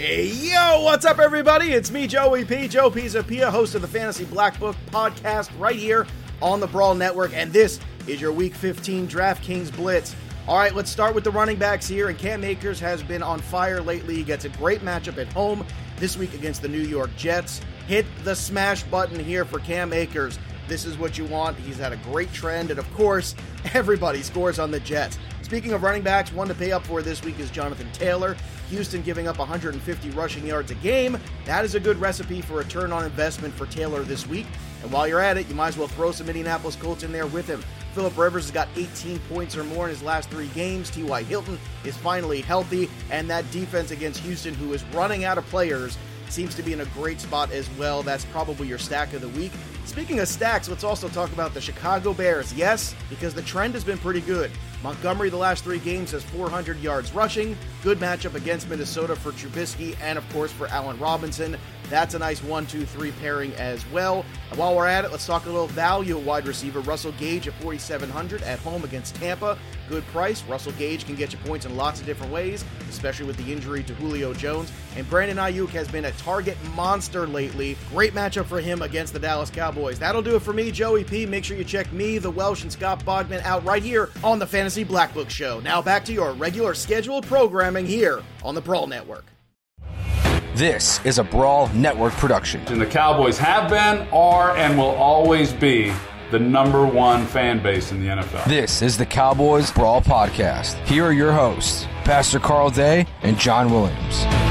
Hey, yo, what's up, everybody? It's me, Joey P. Joe Pisapia, host of the Fantasy Black Book podcast right here on the Brawl Network, and this is your Week 15 DraftKings Blitz. All right, let's start with the running backs here, and Cam Akers has been on fire lately. He gets a great matchup at home this week against the New York Jets. Hit the smash button here for Cam Akers. This is what you want. He's had a great trend, and of course, everybody scores on the Jets. Speaking of running backs, one to pay up for this week is Jonathan Taylor. Houston giving up 150 rushing yards a game. That is a good recipe for return on investment for Taylor this week. And while you're at it, you might as well throw some Indianapolis Colts in there with him. Philip Rivers has got 18 points or more in his last three games. T.Y. Hilton is finally healthy, and that defense against Houston, who is running out of players, seems to be in a great spot as well. That's probably your stack of the week. Speaking of stacks, let's also talk about the Chicago Bears. Yes, because the trend has been pretty good. Montgomery, the last three games, has 400 yards rushing. Good matchup against Minnesota for Trubisky and, of course, for Allen Robinson. That's a nice one, two, three pairing as well. And while we're at it, let's talk a little value wide receiver. Russell Gage at 4,700 at home against Tampa. Good price. Russell Gage can get you points in lots of different ways, especially with the injury to Julio Jones. And Brandon Aiyuk has been a target monster lately. Great matchup for him against the Dallas Cowboys. That'll do it for me, Joey P. Make sure you check me, the Welsh, and Scott Bogman out right here on the Fantasy Black Book Show. Now back to your regular scheduled programming here on the Brawl Network. This is a Brawl Network production. And the Cowboys have been, are, and will always be the number one fan base in the NFL. This is the Cowboys Brawl Podcast. Here are your hosts, Pastor Carl Day and John Williams.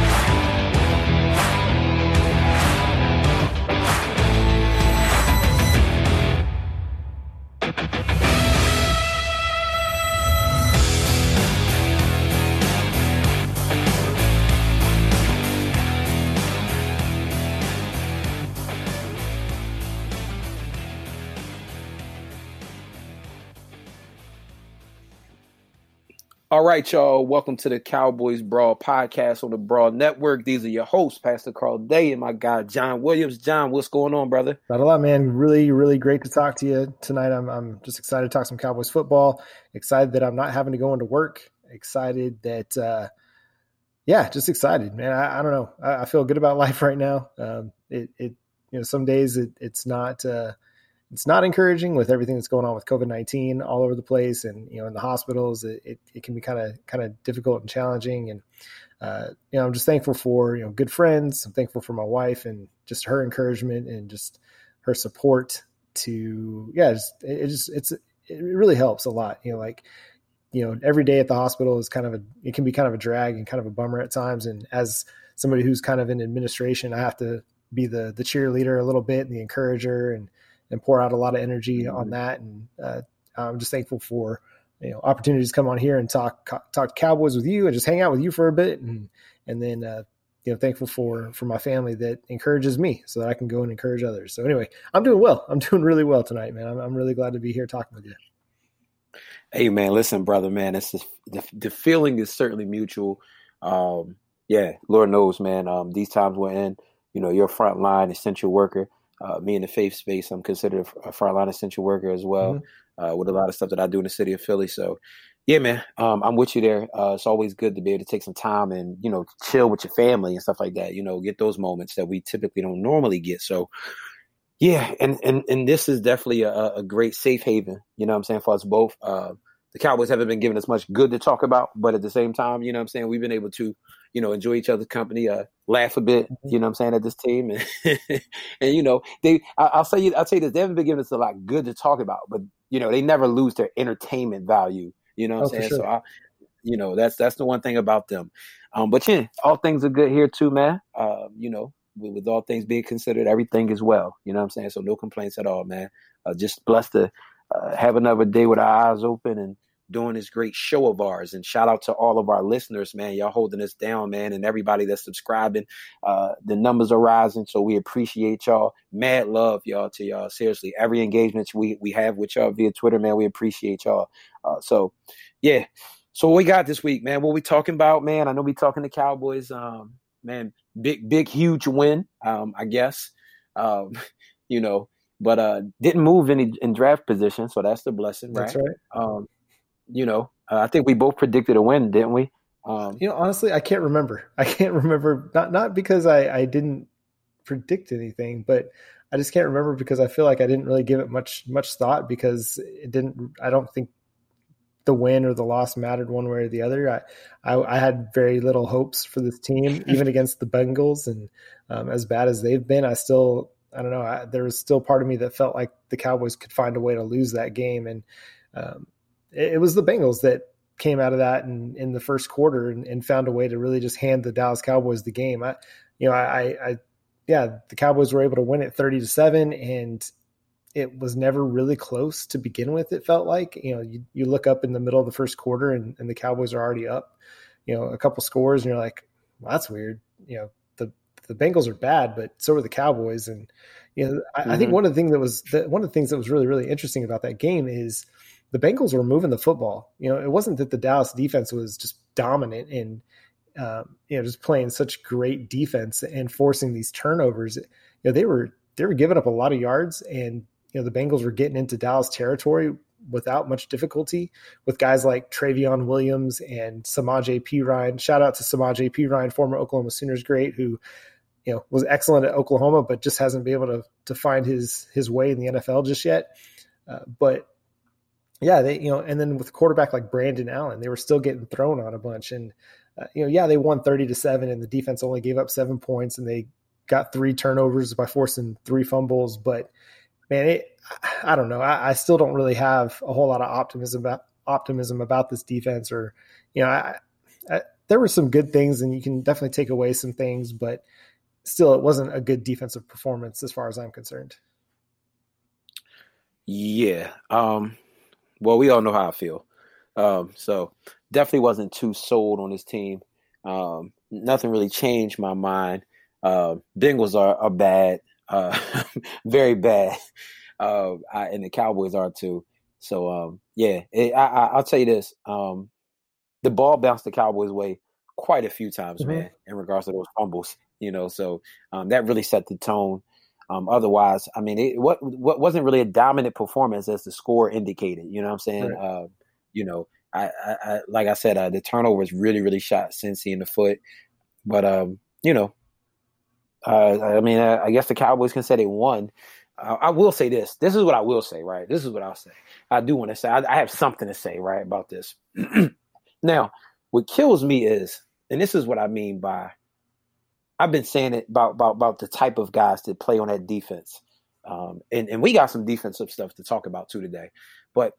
All right, y'all. Welcome to the Cowboys Brawl podcast on the Brawl Network. These are your hosts, Pastor Carl Day and my guy John Williams. John, what's going on, brother? Not a lot, man. Really, really great to talk to you tonight. I'm, I'm just excited to talk some Cowboys football. Excited that I'm not having to go into work. Excited that, uh, yeah, just excited, man. I, I don't know. I, I, feel good about life right now. Um, it, it, you know, some days it, it's not. Uh, it's not encouraging with everything that's going on with COVID nineteen all over the place, and you know in the hospitals, it, it, it can be kind of kind of difficult and challenging. And uh, you know, I'm just thankful for you know good friends. I'm thankful for my wife and just her encouragement and just her support to yeah, just, it, it just it's it really helps a lot. You know, like you know every day at the hospital is kind of a it can be kind of a drag and kind of a bummer at times. And as somebody who's kind of in administration, I have to be the the cheerleader a little bit and the encourager and and pour out a lot of energy mm-hmm. on that. And uh, I'm just thankful for you know opportunities to come on here and talk talk Cowboys with you and just hang out with you for a bit, and and then uh, you know thankful for for my family that encourages me so that I can go and encourage others. So anyway, I'm doing well. I'm doing really well tonight, man. I'm, I'm really glad to be here talking with you. Hey man, listen, brother, man. It's just, the the feeling is certainly mutual. Um, yeah, Lord knows, man. Um, these times we're in, you know, you're a frontline essential worker uh, me in the faith space, I'm considered a frontline essential worker as well, mm-hmm. uh, with a lot of stuff that I do in the city of Philly. So, yeah, man, um, I'm with you there. Uh, it's always good to be able to take some time and you know chill with your family and stuff like that. You know, get those moments that we typically don't normally get. So, yeah, and and and this is definitely a, a great safe haven. You know, what I'm saying for us both. Uh, the Cowboys haven't been giving us much good to talk about, but at the same time, you know, what I'm saying we've been able to you know, enjoy each other's company, uh, laugh a bit, mm-hmm. you know I'm saying, at this team. And, and you know, they, I, will say, you I'll say this, they haven't been giving us a lot good to talk about, but, you know, they never lose their entertainment value, you know what I'm oh, saying? Sure. So, I, you know, that's, that's the one thing about them. Um, but yeah, all things are good here too, man. Uh, you know, with, with, all things being considered, everything is well, you know what I'm saying? So no complaints at all, man. Uh, just blessed to uh, have another day with our eyes open and, doing this great show of ours. And shout out to all of our listeners, man. Y'all holding us down, man, and everybody that's subscribing. Uh, the numbers are rising, so we appreciate y'all. Mad love, y'all, to y'all. Seriously, every engagement we we have with y'all via Twitter, man, we appreciate y'all. Uh, so, yeah. So what we got this week, man? What we talking about, man? I know we talking to Cowboys. Um, man, big, big, huge win. Um, I guess. Um, you know, but uh, didn't move any in draft position, so that's the blessing, right? That's right. Um, you know, uh, I think we both predicted a win, didn't we? Um, you know, honestly, I can't remember. I can't remember not not because I I didn't predict anything, but I just can't remember because I feel like I didn't really give it much much thought because it didn't. I don't think the win or the loss mattered one way or the other. I I, I had very little hopes for this team, even against the Bengals, and um, as bad as they've been, I still I don't know. I, there was still part of me that felt like the Cowboys could find a way to lose that game, and um, it, it, was the Bengals that came out of that in, in the first quarter and, and, found a way to really just hand the Dallas Cowboys the game. I, you know, I, I, yeah, the Cowboys were able to win it thirty to seven, and it was never really close to begin with. It felt like you know you, you look up in the middle of the first quarter and, and the Cowboys are already up, you know, a couple scores, and you're like, well, that's weird. You know, the the Bengals are bad, but so are the Cowboys, and you know, I, mm-hmm. I think mm-hmm. one of the things that was the, one of the things that was really really interesting about that game is the Bengals were moving the football. You know, it wasn't that the Dallas defense was just dominant and um, you know just playing such great defense and forcing these turnovers. You know, they were they were giving up a lot of yards and you know the Bengals were getting into Dallas territory without much difficulty with guys like Trayveon Williams and Samaje Perine. Shout out to Samaje Perine, former Oklahoma Sooners great, who you know was excellent at Oklahoma, but just hasn't been able to to find his his way in the NFL just yet. Uh, but yeah, they you know, and then with quarterback like Brandon Allen, they were still getting thrown on a bunch, and uh, you know, yeah, they won thirty to seven, and the defense only gave up seven points, and they got three turnovers by forcing three fumbles, but man, it, I don't know. I, I, still don't really have a whole lot of optimism about optimism about this defense. Or, you know, I, I, there were some good things, and you can definitely take away some things, but still, it wasn't a good defensive performance as far as I'm concerned. Yeah. Um, well, we all know how I feel. Um, so definitely wasn't too sold on this team. Um, nothing really changed my mind. Uh, Bengals are, are bad uh, very bad. Uh, I, and the Cowboys are too. So um, yeah, it, I, will tell you this: um, the ball bounced the Cowboys' way quite a few times, mm-hmm. man. In regards to those fumbles, you know, so um, that really set the tone. Um, otherwise, I mean, it what what wasn't really a dominant performance as the score indicated. You know what I'm saying? Right. Uh, you know, I, I, I, like I said, uh, the turnovers really really shot Cincy in the foot, but um, you know, uh, I mean, I, I guess the Cowboys can say they won. Uh, I will say this. This is what I will say, right? This is what I'll say. I do want to say. I have something to say, right, about this. now, what kills me is, and this is what I mean by, I've been saying it about about, about the type of guys that play on that defense, um, and and we got some defensive stuff to talk about too today, but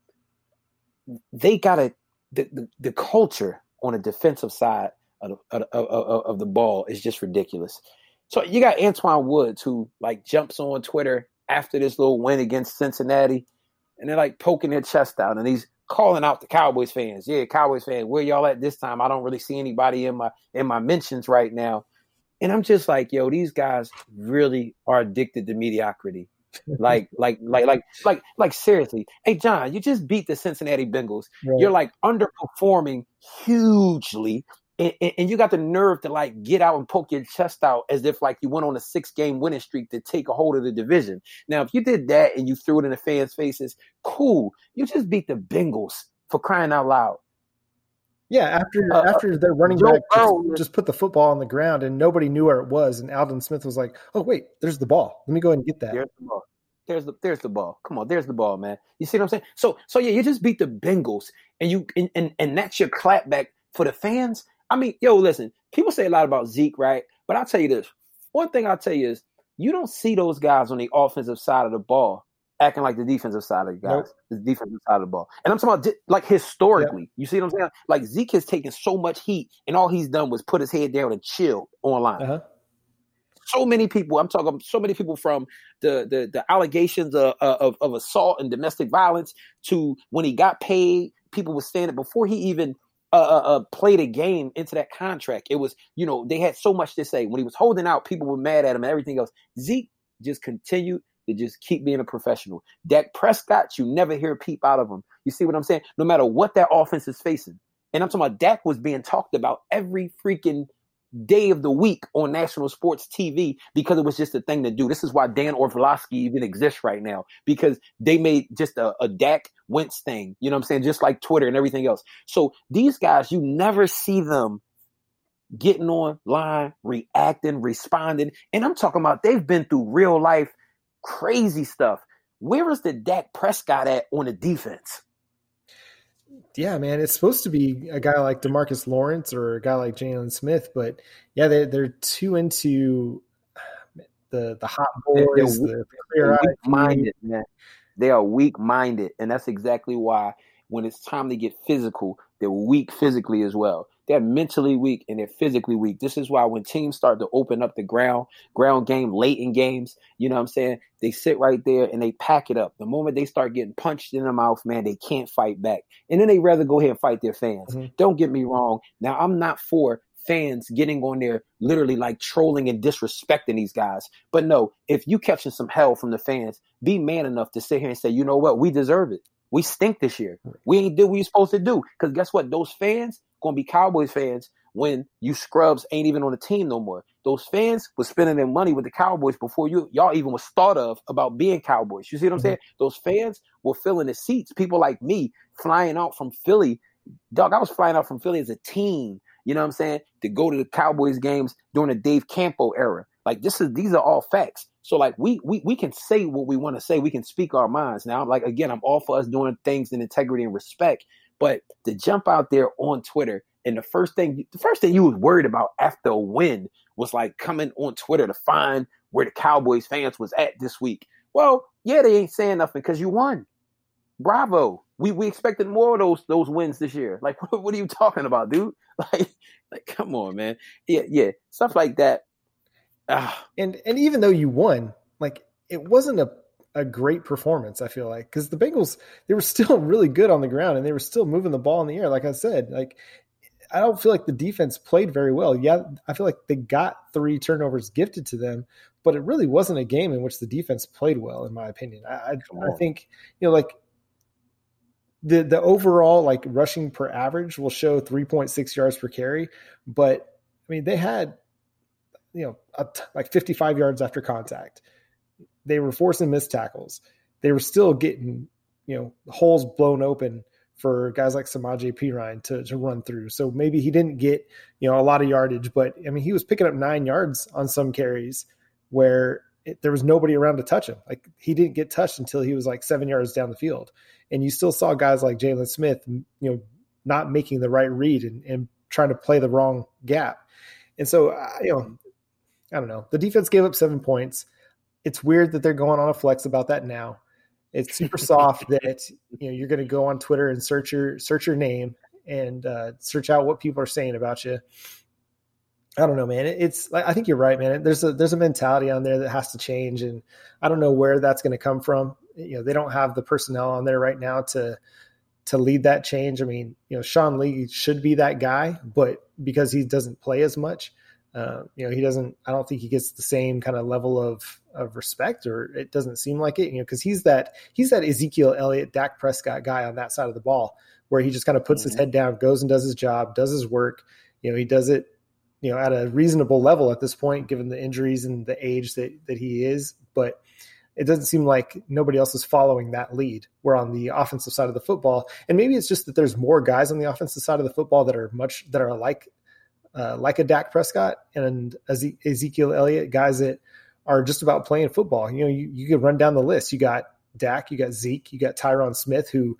they got to the, the, the culture on the defensive side of, of, of, of the ball is just ridiculous. So you got Antwaun Woods who like jumps on Twitter after this little win against Cincinnati, and they're like poking their chest out, and he's calling out the Cowboys fans. Yeah, Cowboys fans, where y'all at this time? I don't really see anybody in my in my mentions right now. And I'm just like, yo, these guys really are addicted to mediocrity. like, like, like, like, like, like, seriously. Hey, John, you just beat the Cincinnati Bengals. Right. You're like underperforming hugely and, and, you got the nerve to like get out and poke your chest out as if like you went on a six game winning streak to take a hold of the division. Now, if you did that and you threw it in the fans' faces, cool. You just beat the Bengals for crying out loud. Yeah, after uh, after their running Joe back just, just, put the football on the ground and nobody knew where it was, and Aldon Smith was like, "Oh wait, there's the ball. Let me go ahead and get that." There's the ball. There's the there's the ball. Come on, there's the ball, man. You see what I'm saying? So so yeah, you just beat the Bengals, and you and and, and that's your clapback for the fans. I mean, yo, listen, people say a lot about Zeke, right? But I'll tell you this. One thing I'll tell you is you don't see those guys on the offensive side of the ball acting like the defensive side of the guys, nope. the defensive side of the ball. And I'm talking about like historically. You see what I'm saying? Like Zeke has taken so much heat, and all he's done was put his head down and chill online. Uh-huh. So many people. I'm talking. So many people from the the, the allegations of, of, of assault and domestic violence to when he got paid. People were saying it before he even uh, uh, uh, played a game into that contract. It was, you know, they had so much to say. When he was holding out, people were mad at him and everything else. Zeke just continued to just keep being a professional. Dak Prescott, you never hear a peep out of him. You see what I'm saying? No matter what that offense is facing. And I'm talking about Dak was being talked about every freaking day of the week on national sports TV because it was just a thing to do. This is why Dan Orlovsky even exists right now because they made just a, a Dak Wentz thing. You know what I'm saying? Just like Twitter and everything else. So these guys, you never see them getting online, reacting, responding. And I'm talking about they've been through real life crazy stuff. Where is the Dak Prescott at on the defense? Yeah, man, it's supposed to be a guy like Demarcus Lawrence or a guy like Jaylon Smith, but yeah, they they're too into the the hot boys, they're, the clear weak minded, man. They are weak minded, and that's exactly why when it's time to get physical, they're weak physically as well. They're mentally weak and they're physically weak. This is why when teams start to open up the ground ground game late in games, you know what I'm saying? They sit right there and they pack it up. The moment they start getting punched in the mouth, man, they can't fight back. And then they rather go ahead and fight their fans. Mm-hmm. Don't get me wrong. Now I'm not for fans getting on there literally like trolling and disrespecting these guys. But no, if you catching some hell from the fans, be man enough to sit here and say, you know what, we deserve it. We stink this year. We ain't did what we supposed to do. Because guess what? Those fans gonna be Cowboys fans when you scrubs ain't even on the team no more. Those fans was spending their money with the Cowboys before you y'all even was thought of about being Cowboys. You see what I'm mm-hmm. saying? Those fans were filling the seats. People like me flying out from Philly. Dog, I was flying out from Philly as a team. You know what I'm saying? To go to the Cowboys games during the Dave Campo era. Like this is these are all facts. So like we we we can say what we want to say. We can speak our minds. Now, I'm like again, I'm all for us doing things in integrity and respect. But to jump out there on Twitter and the first thing the first thing you was worried about after a win was like coming on Twitter to find where the Cowboys fans was at this week. Well, yeah, they ain't saying nothing because you won. Bravo. We we expected more of those those wins this year. Like, what, what are you talking about, dude? Like, like, come on, man. Yeah, yeah, stuff like that. Ah. And and even though you won, like, it wasn't a a great performance. I feel like because the Bengals they were still really good on the ground and they were still moving the ball in the air. Like I said, like I don't feel like the defense played very well. Yeah, I feel like they got three turnovers gifted to them, but it really wasn't a game in which the defense played well, in my opinion. I, I, I think you know like the the overall like rushing per average will show 3.6 yards per carry, but I mean they had you know a, like 55 yards after contact they were forcing missed tackles. They were still getting, you know, holes blown open for guys like Samaje Perine to, to run through. So maybe he didn't get, you know, a lot of yardage, but I mean, he was picking up nine yards on some carries where it, there was nobody around to touch him. Like he didn't get touched until he was like seven yards down the field. And you still saw guys like Jaylon Smith, you know, not making the right read and, and trying to play the wrong gap. And so, you know, I don't know. The defense gave up seven points it's weird that they're going on a flex about that now. It's super soft that you know you're going to go on Twitter and search your search your name and uh, search out what people are saying about you. I don't know, man. It's I think you're right, man. There's a there's a mentality on there that has to change, and I don't know where that's going to come from. You know, they don't have the personnel on there right now to to lead that change. I mean, you know, Sean Lee should be that guy, but because he doesn't play as much, uh, you know, he doesn't. I don't think he gets the same kind of level of of respect, or it doesn't seem like it. You know, because he's that he's that Ezekiel Elliott, Dak Prescott guy on that side of the ball, where he just kind of puts mm-hmm. his head down, goes and does his job, does his work. You know, he does it, you know, at a reasonable level at this point, given the injuries and the age that that he is. But it doesn't seem like nobody else is following that lead. We're on the offensive side of the football, and maybe it's just that there's more guys on the offensive side of the football that are much that are like uh, like a Dak Prescott and Ezekiel Elliott, guys that are just about playing football. You know, you, you could run down the list. You got Dak, you got Zeke, you got Tyron Smith, who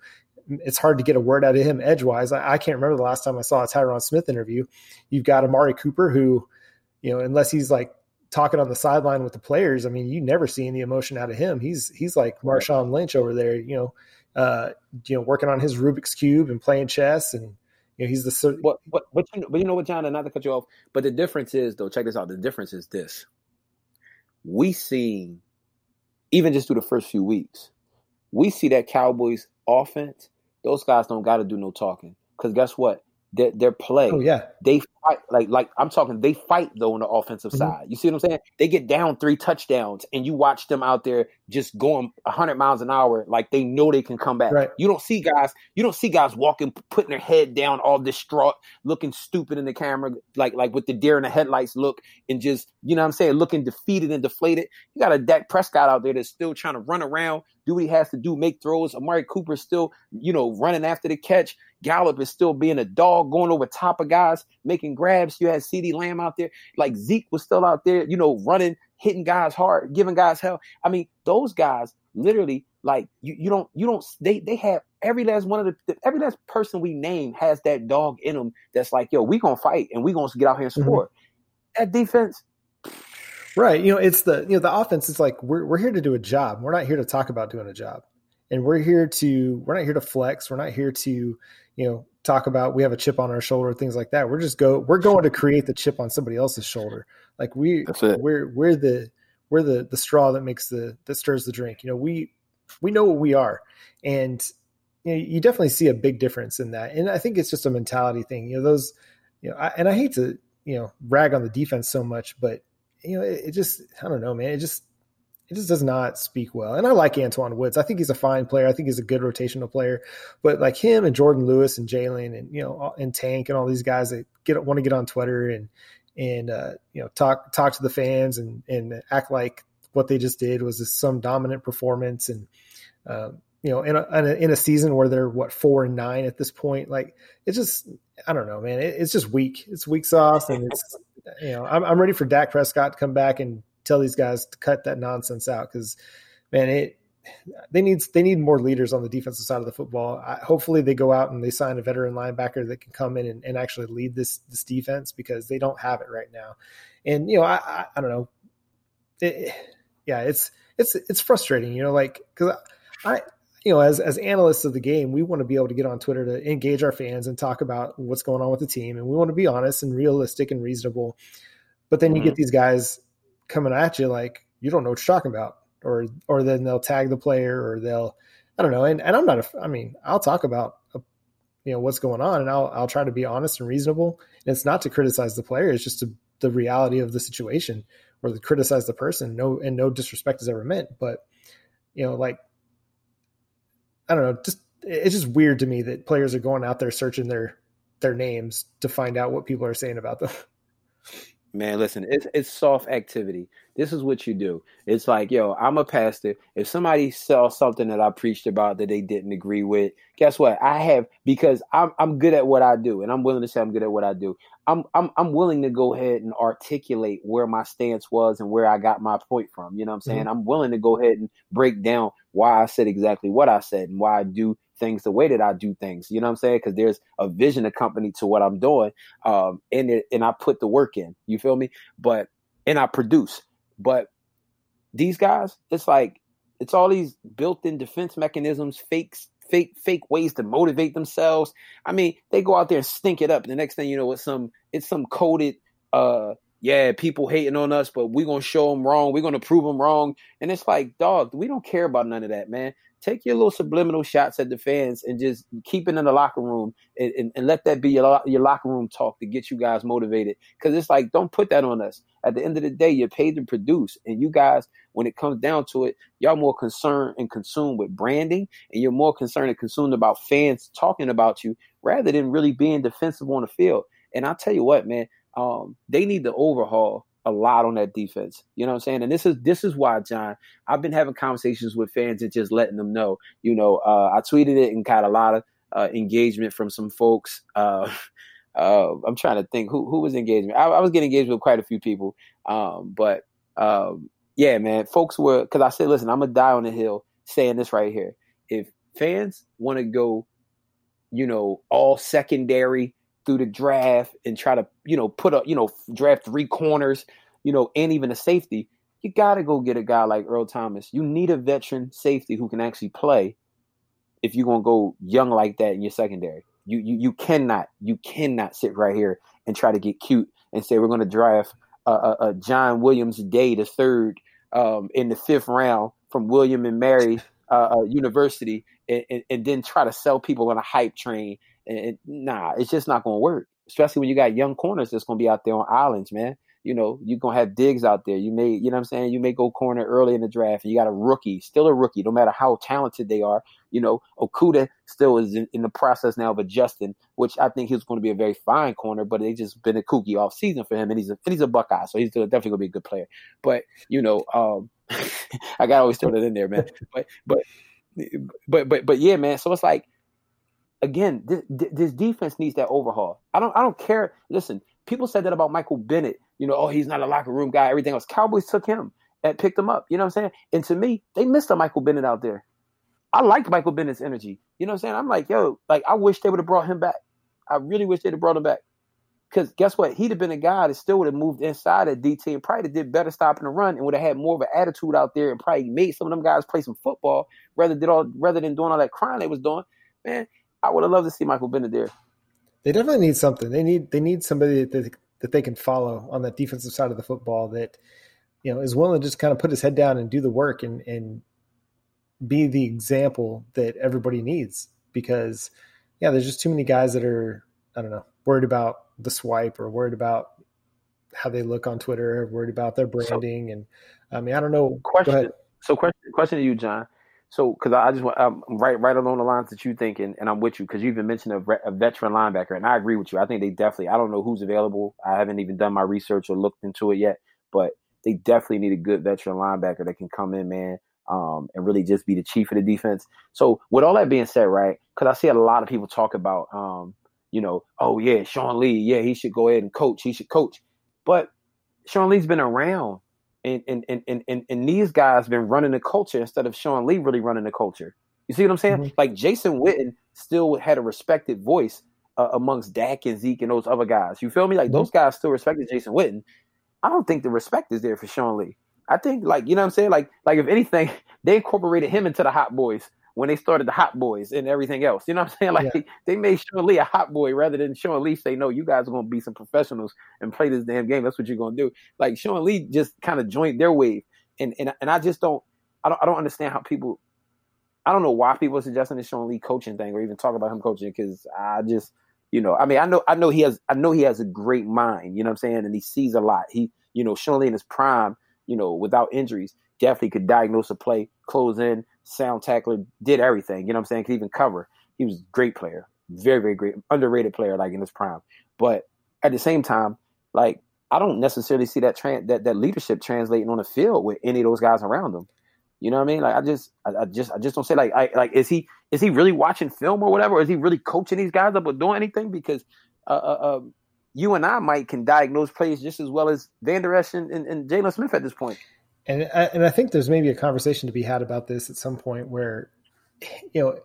it's hard to get a word out of him edgewise. I, I can't remember the last time I saw a Tyron Smith interview. You've got Amari Cooper, who, you know, unless he's like talking on the sideline with the players, I mean, you never see any emotion out of him. He's he's like Marshawn Lynch over there, you know, uh, you know, working on his Rubik's cube and playing chess and you know, he's the what, what, but you know, but you know what, John, and not to cut you off, but the difference is though. Check this out. The difference is this: we see, even just through the first few weeks, we see that Cowboys offense. Those guys don't got to do no talking because guess what? Their, their play, oh, yeah, they fight. Like like I'm talking, they fight though on the offensive mm-hmm. side. You see what I'm saying? They get down three touchdowns, and you watch them out there just going 100 miles an hour, like they know they can come back. Right. You don't see guys. You don't see guys walking, putting their head down, all distraught, looking stupid in the camera, like like with the deer in the headlights look, and just you know what I'm saying, looking defeated and deflated. You got a Dak Prescott out there that's still trying to run around, do what he has to do, make throws. Amari Cooper still, you know, running after the catch. Gallup is still being a dog, going over top of guys, making grabs. You had CeeDee Lamb out there. Like Zeke was still out there, you know, running, hitting guys hard, giving guys hell. I mean, those guys literally, like, you, you don't, you don't, they, they have every last one of the, every last person we name has that dog in them that's like, yo, we gonna fight and we gonna get out here and score. Mm-hmm. That defense, Right. You know, it's the you know the offense. It's like we're we're here to do a job. We're not here to talk about doing a job, and we're here to we're not here to flex. We're not here to you know talk about we have a chip on our shoulder, things like that. We're just go we're going to create the chip on somebody else's shoulder. Like we we're we're the we're the the straw that makes the that stirs the drink. You know, we we know what we are, and you, know, you definitely see a big difference in that. And I think it's just a mentality thing. You know, those you know, I, and I hate to you know rag on the defense so much, but you know, it, it, just I don't know, man. It just it just does not speak well. And I like Antwaun Woods. I think he's a fine player. I think he's a good rotational player. But like him and Jourdan Lewis and Jaylon and you know and Tank and all these guys that get want to get on Twitter and and uh, you know talk talk to the fans and and act like what they just did was some dominant performance and um, you know in a, in a, in a season where they're what four and nine at this point like it's just I don't know man it, it's just weak it's weak sauce and it's you know, I'm, I'm ready for Dak Prescott to come back and tell these guys to cut that nonsense out because, man, it they need they need more leaders on the defensive side of the football. I, hopefully, they go out and they sign a veteran linebacker that can come in and, and, actually lead this this defense because they don't have it right now. And you know, I I, I don't know, it, yeah, it's it's it's frustrating, you know, like because I you know, as as analysts of the game, we want to be able to get on Twitter to engage our fans and talk about what's going on with the team, and we want to be honest and realistic and reasonable. But then mm-hmm. you get these guys coming at you like you don't know what you're talking about, or or then they'll tag the player, or they'll I don't know. And and I'm not a, I mean, I'll talk about uh, you know what's going on, and I'll I'll try to be honest and reasonable. And it's not to criticize the player; it's just to, the reality of the situation, or to criticize the person. No, and no disrespect is ever meant, but you know, like I don't know, just it's just weird to me that players are going out there searching their their names to find out what people are saying about them. Man, listen, it's it's soft activity. This is what you do. It's like, yo, I'm a pastor. If somebody saw something that I preached about that they didn't agree with, guess what? I have because I'm I'm good at what I do, and I'm willing to say I'm good at what I do. I'm I'm I'm willing to go ahead and articulate where my stance was and where I got my point from. You know what I'm saying? Mm-hmm. I'm willing to go ahead and break down why I said exactly what I said and why I do things the way that I do things. You know what I'm saying? Because there's a vision accompanied to what I'm doing, um, and it, and I put the work in. You feel me? But and I produce. But these guys, it's like it's all these built-in defense mechanisms, fakes, fake, fake ways to motivate themselves. I mean, they go out there and stink it up. And the next thing you know, it's some it's some coded. uh yeah, people hating on us, but we're gonna show them wrong. We're gonna prove them wrong. And it's like, dog, we don't care about none of that, man take your little subliminal shots at the fans and just keep it in the locker room and, and, and let that be your, your locker room talk to get you guys motivated. Because it's like, don't put that on us. At the end of the day, you're paid to produce. And you guys, when it comes down to it, y'all more concerned and consumed with branding and you're more concerned and consumed about fans talking about you rather than really being defensive on the field. And I'll tell you what, man, um, they need to overhaul a lot on that defense. You know what I'm saying? And this is this is why, John, I've been having conversations with fans and just letting them know. You know, uh, I tweeted it and got a lot of uh, engagement from some folks. Uh, uh I'm trying to think who who was engagement. I, I, was getting engaged with quite a few people, um, but um, yeah, man, folks were because I said, listen, I'm gonna die on the hill saying this right here. If fans want to go, you know, all secondary through the draft and try to, you know, put a, you know, draft three corners, you know, and even a safety, you got to go get a guy like Earl Thomas. You need a veteran safety who can actually play if you're going to go young like that in your secondary. You, you, you cannot, you cannot sit right here and try to get cute and say we're going to draft a, a, a, John Williams Day the third um, in the fifth round from William and Mary uh, uh, University and, and, and then try to sell people on a hype train and, nah, it's just not going to work. especially when you got young corners that's going to be out there on islands, man. You know, you're gonna have Diggs out there. You may, you know, what I'm saying, you may go corner early in the draft, and you got a rookie, still a rookie, no matter how talented they are. You know, Okudah still is in, in the process now of adjusting, which I think he's going to be a very fine corner, but they just been a kooky off season for him, and he's a and he's a Buckeye, so he's definitely going to be a good player. But you know, um, I got to always throw that in there, man. But but but but but yeah, man. So it's like again, this, this defense needs that overhaul. I don't I don't care. Listen, people said that about Michael Bennett. You know, oh, he's not a locker room guy. Everything else. Cowboys took him and picked him up. You know what I'm saying? And to me, they missed a Michael Bennett out there. I like Michael Bennett's energy. You know what I'm saying? I'm like, yo, like I wish they would have brought him back. I really wish they'd have brought him back. Because guess what? He'd have been a guy that still would have moved inside at DT and probably did better stopping the run and would have had more of an attitude out there and probably made some of them guys play some football rather than all rather than doing all that crying they was doing. Man, I would have loved to see Michael Bennett there. They definitely need something. They need they need somebody that they, that they can follow on that defensive side of the football that you know is willing to just kind of put his head down and do the work and and be the example that everybody needs because yeah, there's just too many guys that are I don't know worried about the swipe or worried about how they look on Twitter, or worried about their branding, so, and I mean, I don't know. Question. So, question, question to you, John. So, because I just want, I'm right, right along the lines that you thinking, and I'm with you because you even mentioned a, a, veteran linebacker, and I agree with you. I think they definitely. I don't know who's available. I haven't even done my research or looked into it yet, but they definitely need a good veteran linebacker that can come in, man, um, and really just be the chief of the defense. So, with all that being said, right? Because I see a lot of people talk about, um, you know, oh yeah, Sean Lee, yeah, he should go ahead and coach. He should coach. But Sean Lee's been around and and and and, and these guys been running the culture instead of Sean Lee really running the culture. You see what I'm saying? Mm-hmm. Like Jason Witten still had a respected voice uh, amongst Dak and Zeke and those other guys. You feel me? Like mm-hmm. those guys still respected Jason Witten. I don't think the respect is there for Sean Lee. I think like you know what I'm saying? Like like if anything, they incorporated him into the hot boys when they started the Hot Boys and everything else. You know what I'm saying? Like yeah. they made Sean Lee a hot boy rather than Sean Lee say, "No, you guys are going to be some professionals and play this damn game. That's what you're going to do." Like Sean Lee just kind of joined their wave, and and and I just don't, I don't, I don't understand how people. I don't know why people are suggesting the Sean Lee coaching thing or even talk about him coaching because I just, you know, I mean, I know, I know he has, I know he has a great mind. You know what I'm saying? And he sees a lot. He, you know, Sean Lee in his prime, you know, without injuries, definitely could diagnose a play, close in, sound tackler, did everything. You know what I'm saying? Could even cover. He was a great player, very very great, underrated player like in his prime. But at the same time, like I don't necessarily see that tra- that that leadership translating on the field with any of those guys around him. You know what I mean? Like I just, I, I just, I just don't say like, I, like is he is he really watching film or whatever? Or is he really coaching these guys up or doing anything? Because uh, uh, um, you and I might can diagnose plays just as well as Vander Esch and, and, and Jaylon Smith at this point and I, and I think there's maybe a conversation to be had about this at some point where, you know,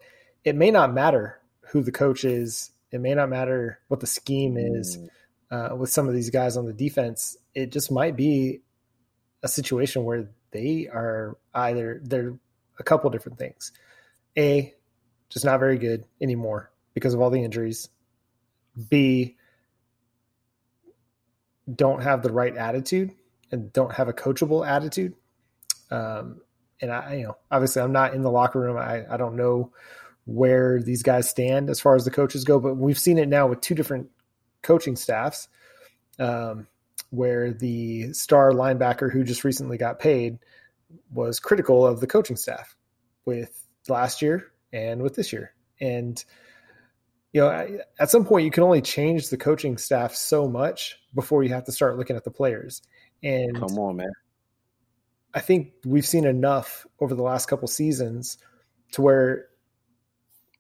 it may not matter who the coach is. It may not matter what the scheme is mm. uh, with some of these guys on the defense. It just might be a situation where they are either they're a couple different things. A, just not very good anymore because of all the injuries. B, don't have the right attitude and don't have a coachable attitude. Um, and I, you know, obviously I'm not in the locker room. I, I don't know where these guys stand as far as the coaches go, but we've seen it now with two different coaching staffs, um, where the star linebacker who just recently got paid was critical of the coaching staff with last year and with this year. And, you know, at some point you can only change the coaching staff so much before you have to start looking at the players. And come on, man. I think we've seen enough over the last couple seasons to where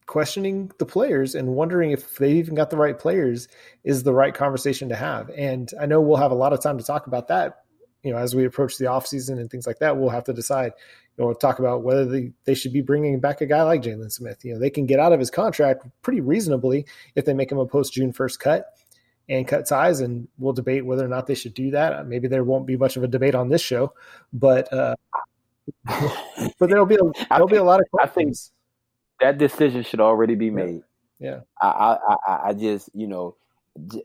questioning the players and wondering if they even got the right players is the right conversation to have. And I know we'll have a lot of time to talk about that. You know, as we approach the offseason and things like that, we'll have to decide, you know, talk about whether they, they should be bringing back a guy like Jaylon Smith. You know, they can get out of his contract pretty reasonably if they make him a post June 1st cut and cut ties, and we'll debate whether or not they should do that. Maybe there won't be much of a debate on this show, but uh, but there'll be a, there'll be a lot of questions. that decision should already be made. Yeah, I I I just you know,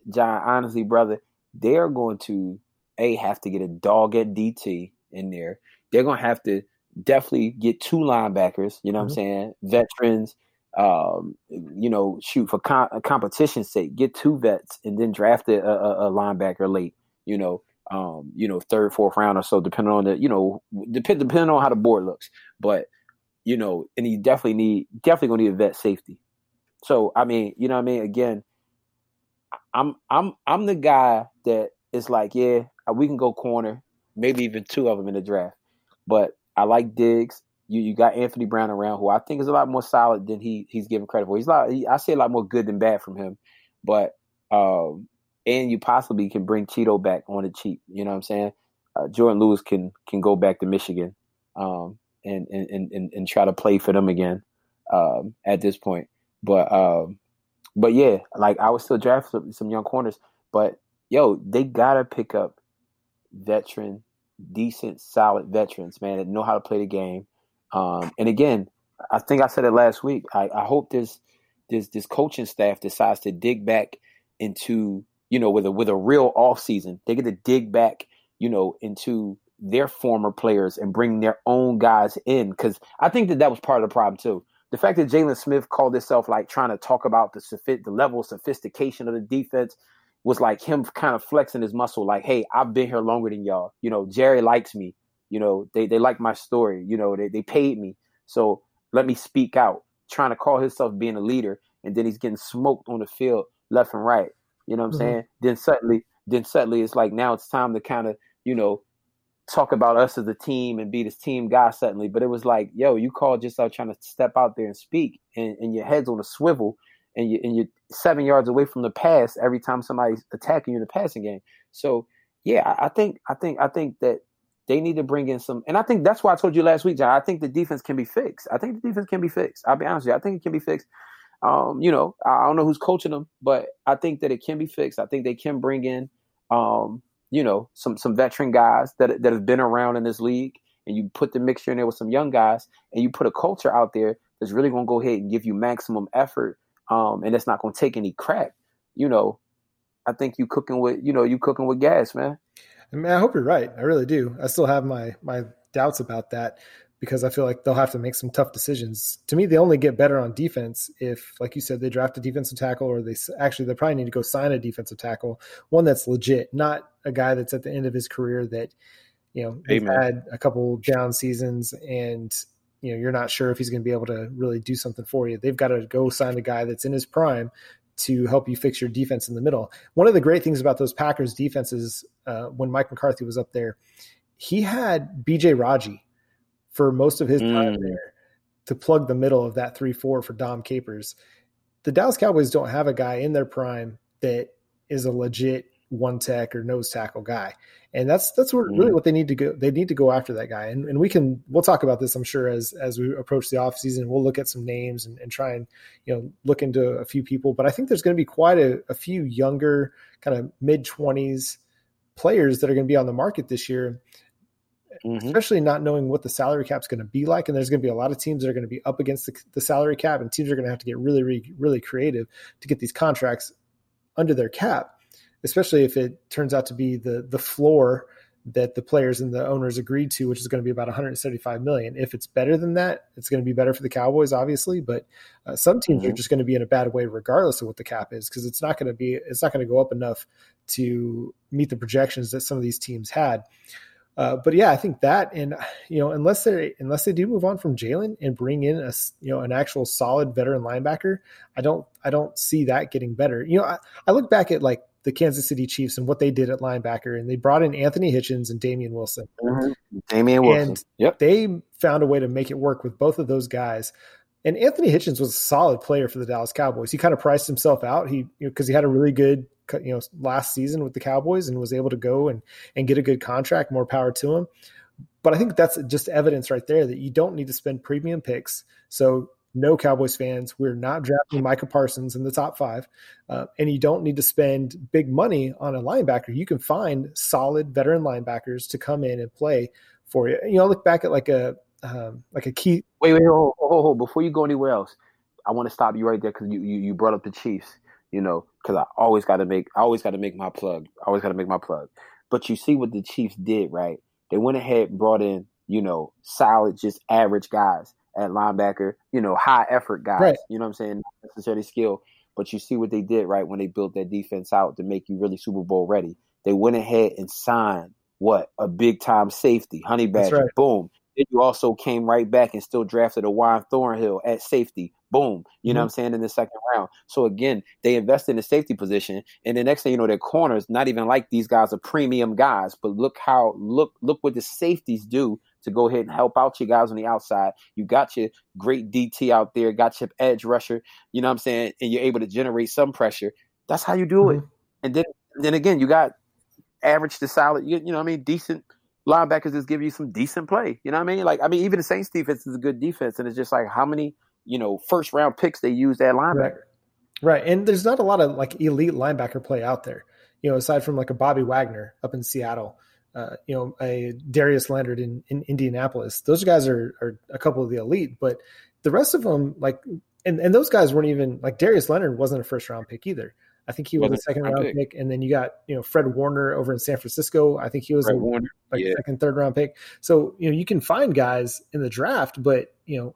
John, honestly, brother, they are going to a have to get a dog at DT in there. They're going to have to definitely get two linebackers. You know what mm-hmm. I'm saying? Veterans um, you know, shoot for com- competition's sake, get two vets and then draft a, a, a linebacker late. You know, um, you know, third, fourth round or so, depending on the, you know, depend depending on how the board looks. But you know, and you definitely need definitely gonna need a vet safety. So I mean, you know I mean? Again, I'm I'm I'm the guy that is like, yeah, we can go corner, maybe even two of them in the draft. But I like Diggs. You you got Anthony Brown around, who I think is a lot more solid than he he's given credit for. He's a lot. He, I see a lot more good than bad from him. But um, and you possibly can bring Cheeto back on the cheap. You know what I'm saying? Uh, Jourdan Lewis can can go back to Michigan um, and, and and and try to play for them again um, at this point. But um, but yeah, like I would still draft some, some young corners. But yo, they gotta pick up veteran, decent, solid veterans, man, that know how to play the game. Um, and again, I think I said it last week. I, I hope this this this coaching staff decides to dig back into you know with a with a real off season. They get to dig back, you know, into their former players and bring their own guys in because I think that that was part of the problem too. The fact that Jaylon Smith called himself like trying to talk about the the level of sophistication of the defense was like him kind of flexing his muscle, like, hey, I've been here longer than y'all. You know, Jerry likes me. You know, they, they like my story. You know, they, they paid me. So let me speak out, trying to call himself being a leader. And then he's getting smoked on the field left and right. You know what I'm mm-hmm. saying? Then suddenly, then suddenly it's like now it's time to kind of, you know, talk about us as a team and be this team guy suddenly. But it was like, yo, you called yourself trying to step out there and speak and, and your head's on a swivel and you and you're seven yards away from the pass every time somebody's attacking you in the passing game. So yeah, I, I think I think I think that they need to bring in some, and I think that's why I told you last week, John. I think the defense can be fixed. I think the defense can be fixed. I'll be honest with you. I think it can be fixed. Um, you know, I don't know who's coaching them, but I think that it can be fixed. I think they can bring in, um, you know, some some veteran guys that that have been around in this league, and you put the mixture in there with some young guys, and you put a culture out there that's really going to go ahead and give you maximum effort um, and it's not going to take any crap. You know, I think you cooking with you know you cooking with gas, man. I mean, I hope you're right. I really do. I still have my my doubts about that because I feel like they'll have to make some tough decisions. To me, they only get better on defense if, like you said, they draft a defensive tackle, or they actually they probably need to go sign a defensive tackle, one that's legit, not a guy that's at the end of his career that you know they've had a couple down seasons and you know you're not sure if he's going to be able to really do something for you. They've got to go sign a guy that's in his prime to help you fix your defense in the middle. One of the great things about those Packers defenses uh, when Mike McCarthy was up there, he had BJ Raji for most of his time mm. there to plug the middle of that three four for Dom Capers. The Dallas Cowboys don't have a guy in their prime that is a legit one tech or nose tackle guy. And that's that's what, really mm. what they need to go. They need to go after that guy. And, and we can we'll talk about this, I'm sure, as as we approach the off season. We'll look at some names and, and try and you know look into a few people. But I think there's going to be quite a, a few younger, kind of mid twenties players that are going to be on the market this year. Mm-hmm. Especially not knowing what the salary cap is going to be like, and there's going to be a lot of teams that are going to be up against the, the salary cap, and teams are going to have to get really, really, really creative to get these contracts under their cap especially if it turns out to be the the floor that the players and the owners agreed to, which is going to be about 175 million. If it's better than that, it's going to be better for the Cowboys, obviously. But uh, some teams mm-hmm. are just going to be in a bad way, regardless of what the cap is, because it's not going to be it's not going to go up enough to meet the projections that some of these teams had. Uh, but yeah, I think that, and you know, unless they unless they do move on from Jaylon and bring in a you know an actual solid veteran linebacker, I don't I don't see that getting better. You know, I, I look back at like the Kansas City Chiefs and what they did at linebacker, and they brought in Anthony Hitchens and Damien Wilson. Mm-hmm. Damien Wilson. And yep. They found a way to make it work with both of those guys. And Anthony Hitchens was a solid player for the Dallas Cowboys. He kind of priced himself out. He because you know, he had a really good you know last season with the Cowboys and was able to go and and get a good contract. More power to him. But I think that's just evidence right there that you don't need to spend premium picks. So no Cowboys fans. We're not drafting Micah Parsons in the top five, uh, and you don't need to spend big money on a linebacker. You can find solid veteran linebackers to come in and play for you. You know, look back at like a um, like a key. Wait, wait, hold, hold, hold. Before you go anywhere else, I want to stop you right there because you, you you brought up the Chiefs. You know, because I always got to make I always got to make my plug. I always got to make my plug. But you see what the Chiefs did, right? They went ahead and brought in you know solid, just average guys at linebacker, you know, high effort guys. Right. You know what I'm saying? Not necessarily skill, but you see what they did right when they built that defense out to make you really Super Bowl ready. They went ahead and signed what a big time safety, Honey Badger. right. Boom. Then you also came right back and still drafted a Juan Thornhill at safety. Boom. You know mm-hmm. what I'm saying? In the second round. So again, they invested in the safety position. And the next thing you know, their corners, not even like these guys are premium guys, but look how look look what the safeties do to go ahead and help out you guys on the outside. You got your great DT out there, got your edge rusher, you know what I'm saying, and you're able to generate some pressure. That's how you do it. Mm-hmm. And then then again, you got average to solid, you, you know what I mean, decent linebackers just give you some decent play. You know what I mean? Like I mean, even the Saints defense is a good defense, and it's just like how many you know first round picks they use that linebacker. Right. Right. And there's not a lot of like elite linebacker play out there. You know, aside from like a Bobby Wagner up in Seattle, uh, you know, a Darius Leonard in, in Indianapolis. Those guys are, are a couple of the elite, but the rest of them, like, and, and those guys weren't even like Darius Leonard wasn't a first round pick either. I think he was a a second round round pick. pick. And then you got, you know, Fred Warner over in San Francisco. I think he was Fred a Warner, like yeah. second, third round pick. So, you know, you can find guys in the draft, but, you know,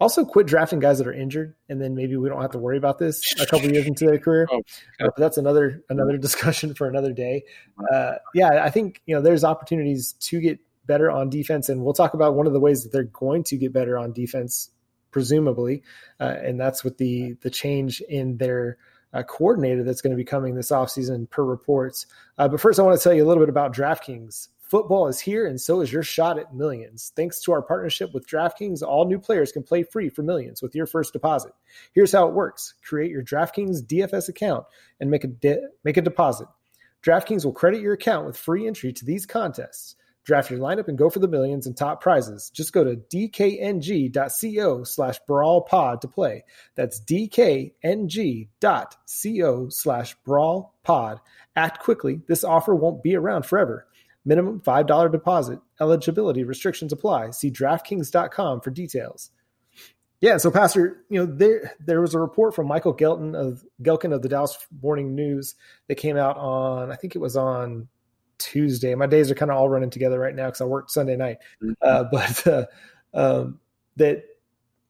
also quit drafting guys that are injured and then maybe we don't have to worry about this a couple years into their career. Oh, but that's another another discussion for another day. Uh, yeah, I think you know there's opportunities to get better on defense, and we'll talk about one of the ways that they're going to get better on defense, presumably, uh, and that's with the the change in their uh, coordinator that's going to be coming this offseason per reports. Uh, but first, I want to tell you a little bit about DraftKings. Football is here, and so is your shot at millions. Thanks to our partnership with DraftKings, all new players can play free for millions with your first deposit. Here's how it works: create your DraftKings DFS account and make a de- make a deposit. DraftKings will credit your account with free entry to these contests. Draft your lineup and go for the millions and top prizes. Just go to dkng.co slash brawl pod to play. That's dkng.co slash brawl pod. Act quickly. This offer won't be around forever. Minimum $5 deposit. Eligibility restrictions apply. See DraftKings.com for details. Yeah, so Pastor, you know, there there was a report from Michael Gelton of Gehlken of the Dallas Morning News that came out on I think it was on Tuesday. My days are kind of all running together right now because I worked Sunday night. Uh, but uh, um, that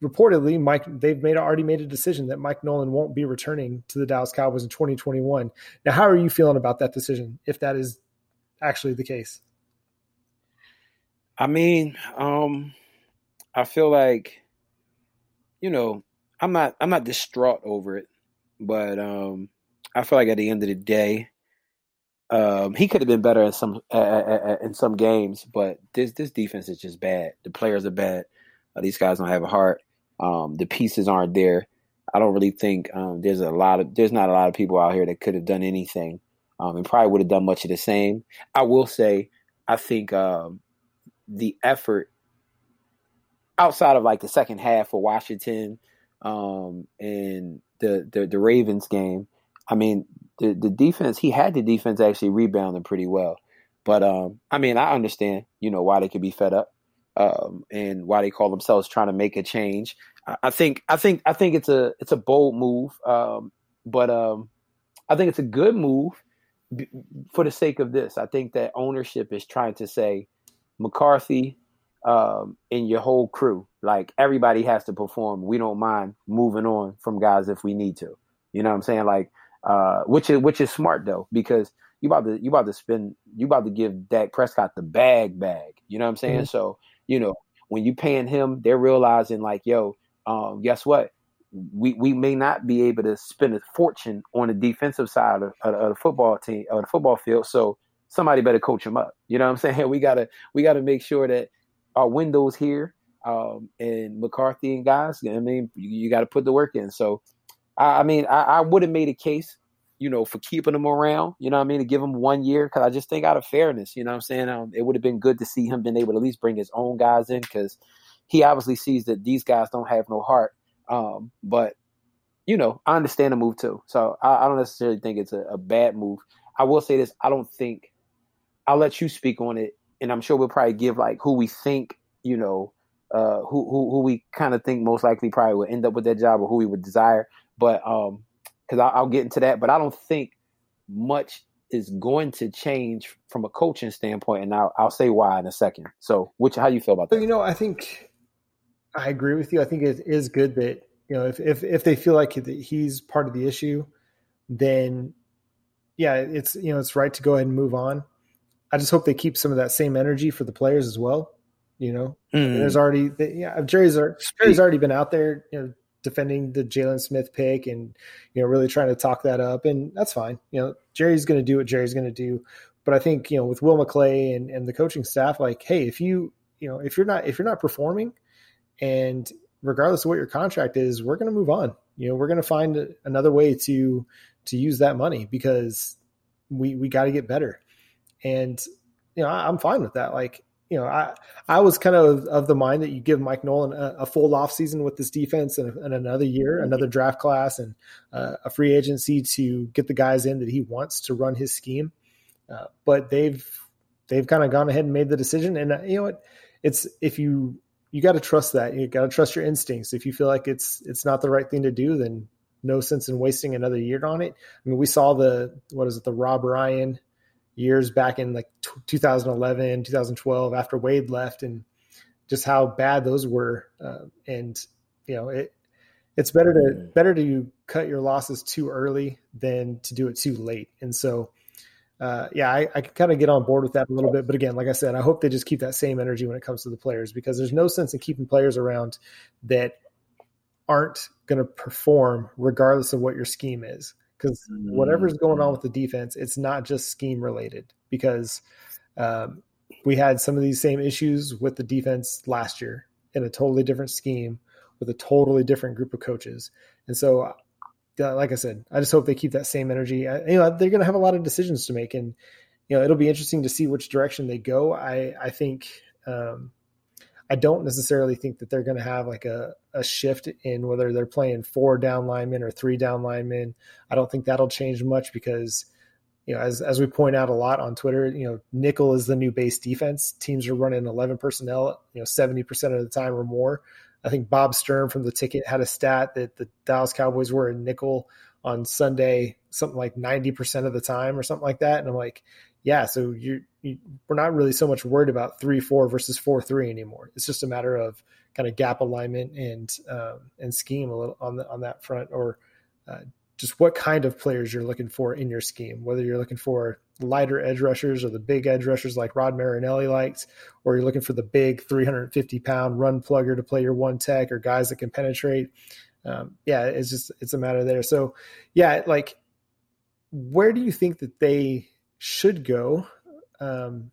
reportedly Mike they've made already made a decision that Mike Nolan won't be returning to the Dallas Cowboys in 2021. Now, how are you feeling about that decision if that is actually the case? I mean, um, I feel like, you know, I'm not I'm not distraught over it, but um, I feel like at the end of the day, um, he could have been better in some uh, uh, in some games, but this this defense is just bad. The players are bad. Uh, these guys don't have a heart. Um, the pieces aren't there. I don't really think um, there's a lot of there's not a lot of people out here that could have done anything, um, and probably would have done much of the same. I will say, I think um, the effort outside of like the second half for Washington um, and the, the the Ravens game, I mean the the defense he had the defense actually rebounding pretty well, but um, I mean I understand you know why they could be fed up um, and why they call themselves trying to make a change. I, I think I think I think it's a it's a bold move, um, but um, I think it's a good move b- for the sake of this. I think that ownership is trying to say McCarthy um, and your whole crew, like everybody has to perform. We don't mind moving on from guys if we need to. You know what I'm saying? Like, uh, which is which is smart though, because you about to you about to spend you about to give Dak Prescott the bag bag. You know what I'm saying? Mm-hmm. So you know when you paying him, they're realizing like, yo, um, guess what? We we may not be able to spend a fortune on the defensive side of, of, of the football team or the football field. So somebody better coach him up. You know what I'm saying? We gotta we gotta make sure that our windows here um, and McCarthy and guys. I mean, you, you got to put the work in. So, I, I mean, I, I would have made a case, you know, for keeping him around. You know what I mean? To give him one year because I just think out of fairness, you know what I'm saying? Um, it would have been good to see him been able to at least bring his own guys in because he obviously sees that these guys don't have no heart. Um, but you know, I understand the move too. So I, I don't necessarily think it's a, a bad move. I will say this: I don't think I'll let you speak on it, and I'm sure we'll probably give like who we think, you know, uh, who who who we kind of think most likely probably would end up with that job or who we would desire. But um, because I'll get into that, but I don't think much is going to change from a coaching standpoint, and I'll I'll say why in a second. So, which how you feel about that? you know, I think I agree with you. I think it is good that you know if if if they feel like he's part of the issue, then yeah, it's you know it's right to go ahead and move on. I just hope they keep some of that same energy for the players as well. You know, mm. there's already yeah Jerry's Jerry's already been out there, you know, defending the Jaylon Smith pick and you know really trying to talk that up, and that's fine. You know, Jerry's going to do what Jerry's going to do. But I think you know with Will McClay and, and the coaching staff, like, hey, if you you know if you're not if you're not performing, and regardless of what your contract is, we're going to move on. You know, we're going to find another way to to use that money because we we got to get better. And you know, I, am fine with that. Like, you know, I I was kind of of the mind that you give Mike Nolan a, a full off season with this defense and, and another year, another draft class, and uh, a free agency to get the guys in that he wants to run his scheme. Uh, but they've they've kind of gone ahead and made the decision. And uh, you know what? It's if you you got to trust that you got to trust your instincts. If you feel like it's it's not the right thing to do, then no sense in wasting another year on it. I mean, we saw the what is it, the Rob Ryan years back in like t- 2011, 2012 after Wade left, and just how bad those were. Uh, and you know, it it's better to better to cut your losses too early than to do it too late. And so uh, yeah, I, I can kind of get on board with that a little bit. But again, like I said, I hope they just keep that same energy when it comes to the players because there's no sense in keeping players around that aren't going to perform regardless of what your scheme is. Because whatever's going on with the defense, it's not just scheme related. Because um, we had some of these same issues with the defense last year in a totally different scheme with a totally different group of coaches. And so like I said, I just hope they keep that same energy. I, you know, they're going to have a lot of decisions to make, and you know, it'll be interesting to see which direction they go. I I think um, I don't necessarily think that they're going to have like a, a shift in whether they're playing four down linemen or three down linemen. I don't think that'll change much because you know, as as we point out a lot on Twitter, you know, nickel is the new base defense. Teams are running eleven personnel, you know, seventy percent of the time or more. I think Bob Sturm from the ticket had a stat that the Dallas Cowboys were in nickel on Sunday, something like 90% of the time or something like that. And I'm like, yeah, so you, you we're not really so much worried about three, four versus four, three anymore. It's just a matter of kind of gap alignment and, um, and scheme a little on the, on that front, or uh, just what kind of players you're looking for in your scheme, whether you're looking for lighter edge rushers or the big edge rushers like Rod Marinelli likes, or you're looking for the big 350 pound run plugger to play your one tech or guys that can penetrate. Um, yeah, it's just, it's a matter there. So yeah, like where do you think that they should go um,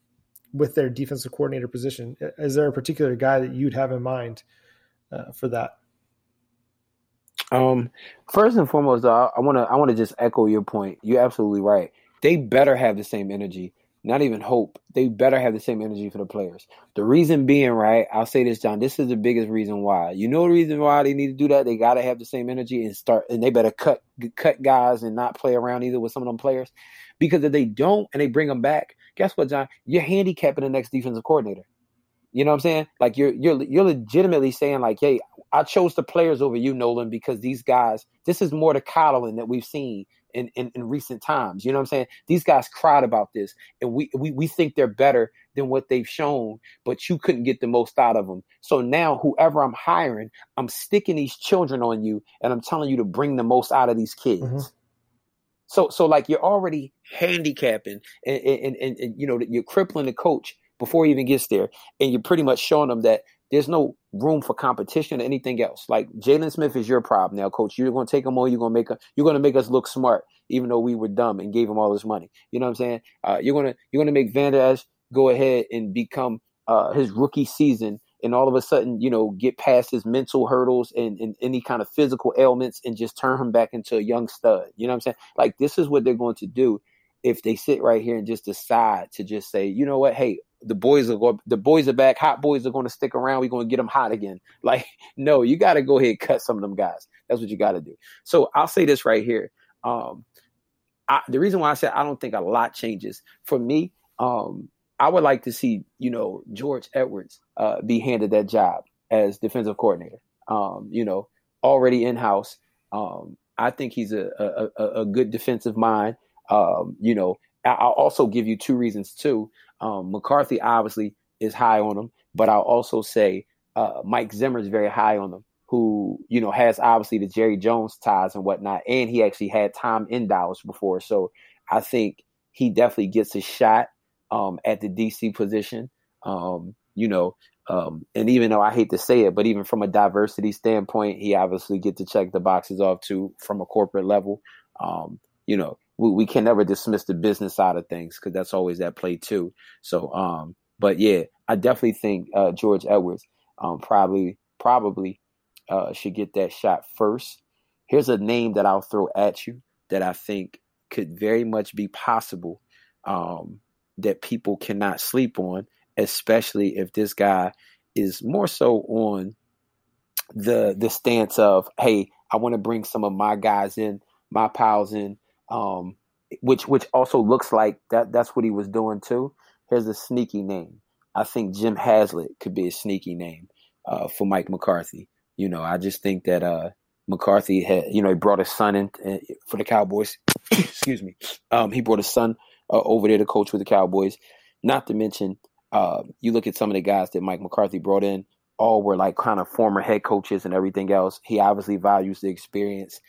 with their defensive coordinator position? Is there a particular guy that you'd have in mind uh, for that? Um, first and foremost, though, I want to I want to just echo your point. You're absolutely right. They better have the same energy. Not even hope. They better have the same energy for the players. The reason being, right? I'll say this, John. This is the biggest reason why. You know the reason why they need to do that. They got to have the same energy and start. And they better cut cut guys and not play around either with some of them players, because if they don't and they bring them back, guess what, John? You're handicapping the next defensive coordinator. You know what I'm saying? Like you're you're you're legitimately saying like, hey, I chose the players over you, Nolan, because these guys. This is more the coddling that we've seen in, in, in recent times. You know what I'm saying? These guys cried about this, and we, we we think they're better than what they've shown, but you couldn't get the most out of them. So now, whoever I'm hiring, I'm sticking these children on you, and I'm telling you to bring the most out of these kids. Mm-hmm. So so like you're already handicapping, and, and, and, and you know you're crippling the coach before he even gets there. And you're pretty much showing them that there's no room for competition or anything else. Like Jaylon Smith is your problem now, coach. You're gonna take him on. You're gonna make a, you're gonna make us look smart, even though we were dumb and gave him all this money. You know what I'm saying? Uh, you're gonna you're gonna make Esch go ahead and become uh, his rookie season, and all of a sudden, you know, get past his mental hurdles and, and any kind of physical ailments, and just turn him back into a young stud. You know what I'm saying? Like this is what they're going to do if they sit right here and just decide to just say, you know what, hey, the boys are going, the boys are back. Hot boys are going to stick around. We're going to get them hot again. Like, no, you got to go ahead and cut some of them guys. That's what you got to do. So I'll say this right here. Um, I, the reason why I said I don't think a lot changes for me, um, I would like to see, you know, George Edwards uh, be handed that job as defensive coordinator. Um, you know, already in house. Um, I think he's a, a, a good defensive mind. Um, you know, I'll also give you two reasons too. Um, McCarthy obviously is high on him, but I'll also say uh, Mike Zimmer is very high on them, who you know has obviously the Jerry Jones ties and whatnot, and he actually had time in Dallas before, so I think he definitely gets a shot um, at the DC position. Um, you know, um, and even though I hate to say it, but even from a diversity standpoint, he obviously get to check the boxes off too from a corporate level. Um, you know, we, we, can never dismiss the business side of things because that's always at play too. So, um, but yeah, I definitely think uh, George Edwards um, probably probably uh, should get that shot first. Here's a name that I'll throw at you that I think could very much be possible um, that people cannot sleep on, especially if this guy is more so on the the stance of, hey, I want to bring some of my guys in, my pals in, um, which which also looks like that that's what he was doing too. Here's a sneaky name. I think Jim Haslett could be a sneaky name uh, for Mike McCarthy. You know, I just think that uh, McCarthy had, you know, he brought his son in uh, for the Cowboys. Excuse me. Um, he brought his son uh, over there to coach with the Cowboys. Not to mention, uh, you look at some of the guys that Mike McCarthy brought in, all were like kind of former head coaches and everything else. He obviously values the experience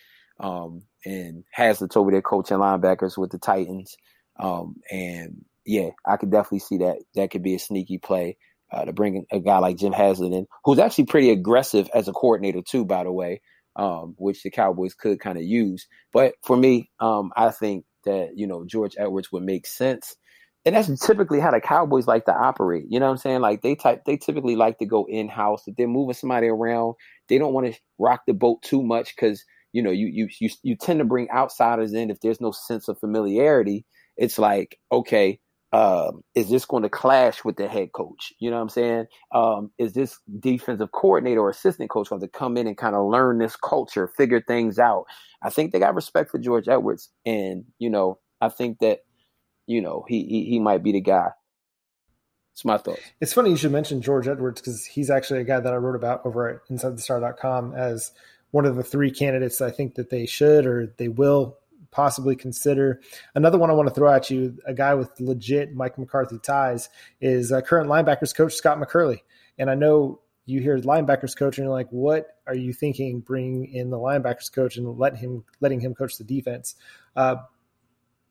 um, and has the over there coaching linebackers with the Titans. Um, and yeah, I could definitely see that that could be a sneaky play uh, to bring a guy like Jim Haslett in, who's actually pretty aggressive as a coordinator too, by the way, um, which the Cowboys could kind of use. But for me, um, I think that you know George Edwards would make sense, and that's typically how the Cowboys like to operate. You know what I'm saying? Like they type, they typically like to go in house. If they're moving somebody around, they don't want to rock the boat too much because you know you you you you tend to bring outsiders in if there's no sense of familiarity. It's like okay um, is this going to clash with the head coach? You know what I'm saying? Um, is this defensive coordinator or assistant coach going to come in and kind of learn this culture, figure things out? I think they got respect for George Edwards, and you know, I think that you know he he, he might be the guy. It's my thoughts. It's funny you should mention George Edwards because he's actually a guy that I wrote about over at InsideTheStar.com as one of the three candidates I think that they should or they will possibly consider. Another one I want to throw at you, a guy with legit Mike McCarthy ties, is uh, current linebackers coach Scott McCurley. And I know you hear linebackers coach and you're like, what are you thinking? Bring in the linebackers coach and let him letting him coach the defense. Uh,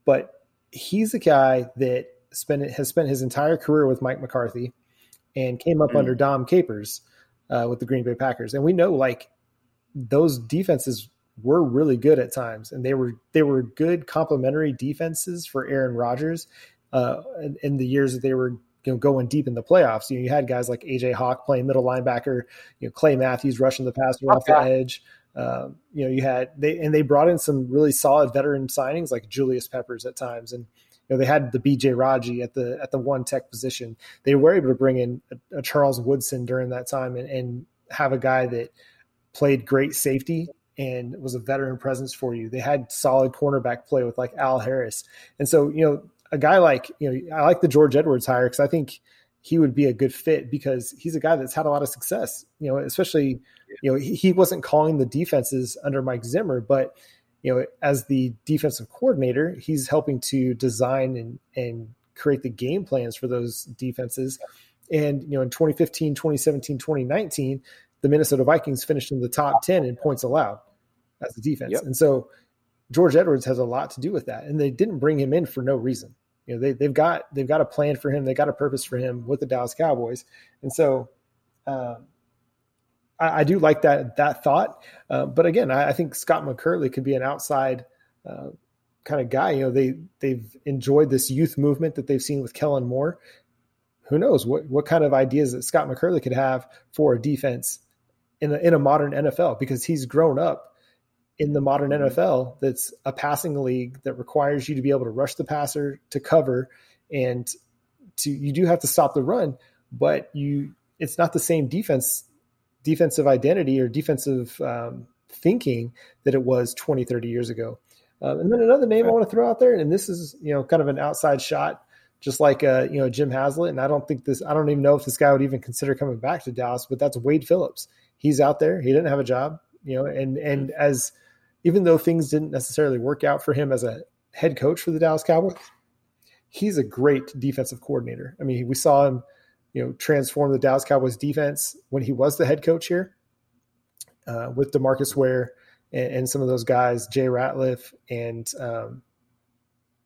but he's a guy that spent has spent his entire career with Mike McCarthy and came up mm. under Dom Capers uh, with the Green Bay Packers. And we know like those defenses were really good at times, and they were they were good complementary defenses for Aaron Rodgers uh, in, in, the years that they were you know going deep in the playoffs. You, know, you had guys like AJ Hawk playing middle linebacker, you know Clay Matthews rushing the passer off the edge. Um, you know, you had they and they brought in some really solid veteran signings like Julius Peppers at times, and you know they had the BJ Raji at the at the one tech position. They were able to bring in a, a Charles Woodson during that time and, and have a guy that played great safety and was a veteran presence for you. They had solid cornerback play with like Al Harris. And so, you know, a guy like, you know, I like the George Edwards hire because I think he would be a good fit because he's a guy that's had a lot of success, you know, especially, you know, he, he wasn't calling the defenses under Mike Zimmer, but, you know, as the defensive coordinator, he's helping to design and, and create the game plans for those defenses. And, you know, in 2015, 2017, 2019, the Minnesota Vikings finished in the top 10 in points allowed as a defense. Yep. And so George Edwards has a lot to do with that. And they didn't bring him in for no reason. You know, they, they've got they've got a plan for him. They got a purpose for him with the Dallas Cowboys. And so um, I, I, do like that that thought. Uh, but again, I, I, think Scott McCurley could be an outside uh, kind of guy. You know, they they've enjoyed this youth movement that they've seen with Kellen Moore. Who knows what what kind of ideas that Scott McCurley could have for a defense in a, in a modern NFL because he's grown up in the modern mm-hmm. NFL that's a passing league that requires you to be able to rush the passer to cover and to you do have to stop the run, but you it's not the same defense defensive identity or defensive um, thinking that it was 20 30 years ago. Um, and then another name I want to throw out there, and this is you know kind of an outside shot, just like uh, you know Jim Haslett. And I don't think this, I don't even know if this guy would even consider coming back to Dallas, but that's Wade Phillips he's out there. He didn't have a job, you know, and and as even though things didn't necessarily work out for him as a head coach for the Dallas Cowboys, he's a great defensive coordinator. I mean, we saw him you know, transform the Dallas Cowboys defense when he was the head coach here uh, with DeMarcus Ware and, and, some of those guys, Jay Ratliff and um,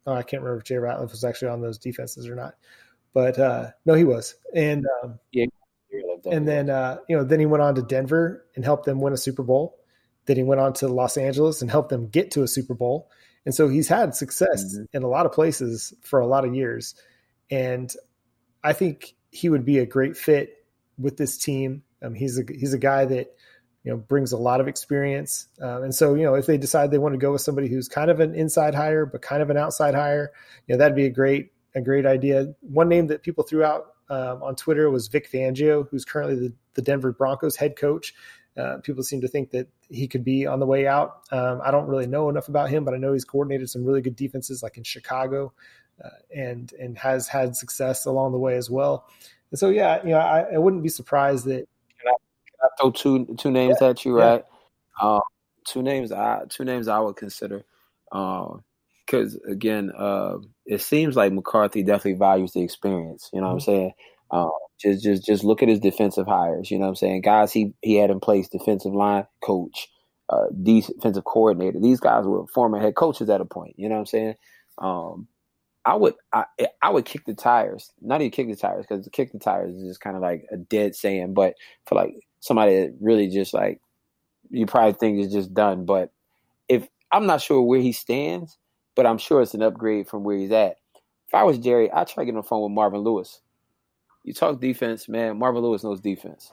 oh, I can't remember if Jay Ratliff was actually on those defenses or not, but uh, no, he was. And um, yeah, and then uh, you know, then he went on to Denver and helped them win a Super Bowl. Then he went on to Los Angeles and helped them get to a Super Bowl. And so he's had success mm-hmm. in a lot of places for a lot of years. And I think he would be a great fit with this team. Um, he's a he's a guy that you know brings a lot of experience, um, and so you know if they decide they want to go with somebody who's kind of an inside hire but kind of an outside hire, you know that'd be a great a great idea. One name that people threw out um, on Twitter was Vic Fangio, who's currently the, the Denver Broncos head coach. Uh, people seem to think that he could be on the way out. Um, I don't really know enough about him, but I know he's coordinated some really good defenses, like in Chicago, uh, and and has had success along the way as well. And so, yeah, you know, I, I wouldn't be surprised that. Can I, can I throw two two names yeah, at you, right? Yeah. Um, two names, I two names I would consider. Because again, uh, it seems like McCarthy definitely values the experience. You know what I'm mm-hmm. saying? Um, just just just look at his defensive hires. You know what I'm saying? Guys he he had in place defensive line coach, uh, defensive coordinator. These guys were former head coaches at a point. You know what I'm saying? Um, I would I I would kick the tires. Not even kick the tires because kick the tires is just kind of like a dead saying. But for like somebody that really just like you probably think is just done. But if I'm not sure where he stands, but I'm sure it's an upgrade from where he's at. If I was Jerry, I'd try to get on the phone with Marvin Lewis you talk defense, man. Marvin Lewis knows defense.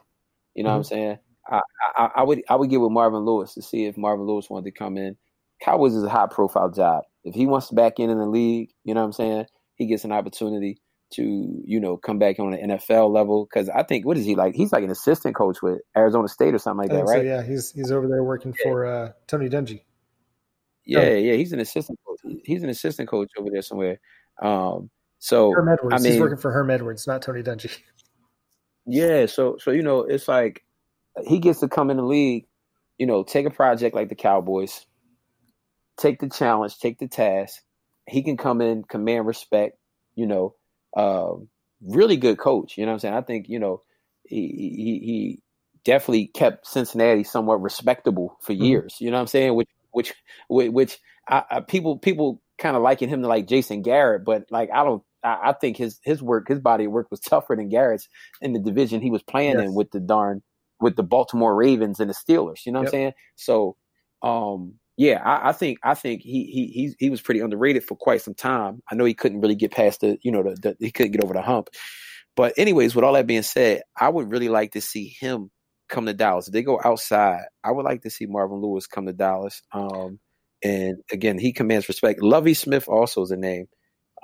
You know mm-hmm. what I'm mm-hmm. saying? I, I, I, would I would get with Marvin Lewis to see if Marvin Lewis wanted to come in. Cowboys is a high profile job. If he wants to back in in the league, you know what I'm saying? He gets an opportunity to you know come back on an NFL level because I think what is he like? He's like an assistant coach with Arizona State or something like that, right? So, yeah, he's he's over there working yeah. for uh, Tony Dungy. Yeah, oh. yeah, he's an assistant coach. He's an assistant coach over there somewhere. Um, so Herm Edwards. I mean, he's working for Herm Edwards, not Tony Dungy. Yeah, so so you know, it's like he gets to come in the league, you know, take a project like the Cowboys, take the challenge, take the task. He can come in, command respect, you know, uh, really good coach. You know what I'm saying? I think, you know, he he, he definitely kept Cincinnati somewhat respectable for mm-hmm. years. Mm-hmm. You know what I'm saying? Which which which I, I, people people kind of liking him to like Jason Garrett, but like I don't I, I, think his his work, his body of work was tougher than Garrett's in the division he was playing yes. in with the darn with the Baltimore Ravens and the Steelers. You know what yep. I'm saying? So, um, yeah, I, I, think I think he he he he was pretty underrated for quite some time. I know he couldn't really get past the you know the, the he couldn't get over the hump. But anyways, with all that being said, I would really like to see him come to Dallas. If they go outside, I would like to see Marvin Lewis come to Dallas. Um, and again, he commands respect. Lovie Smith also is a name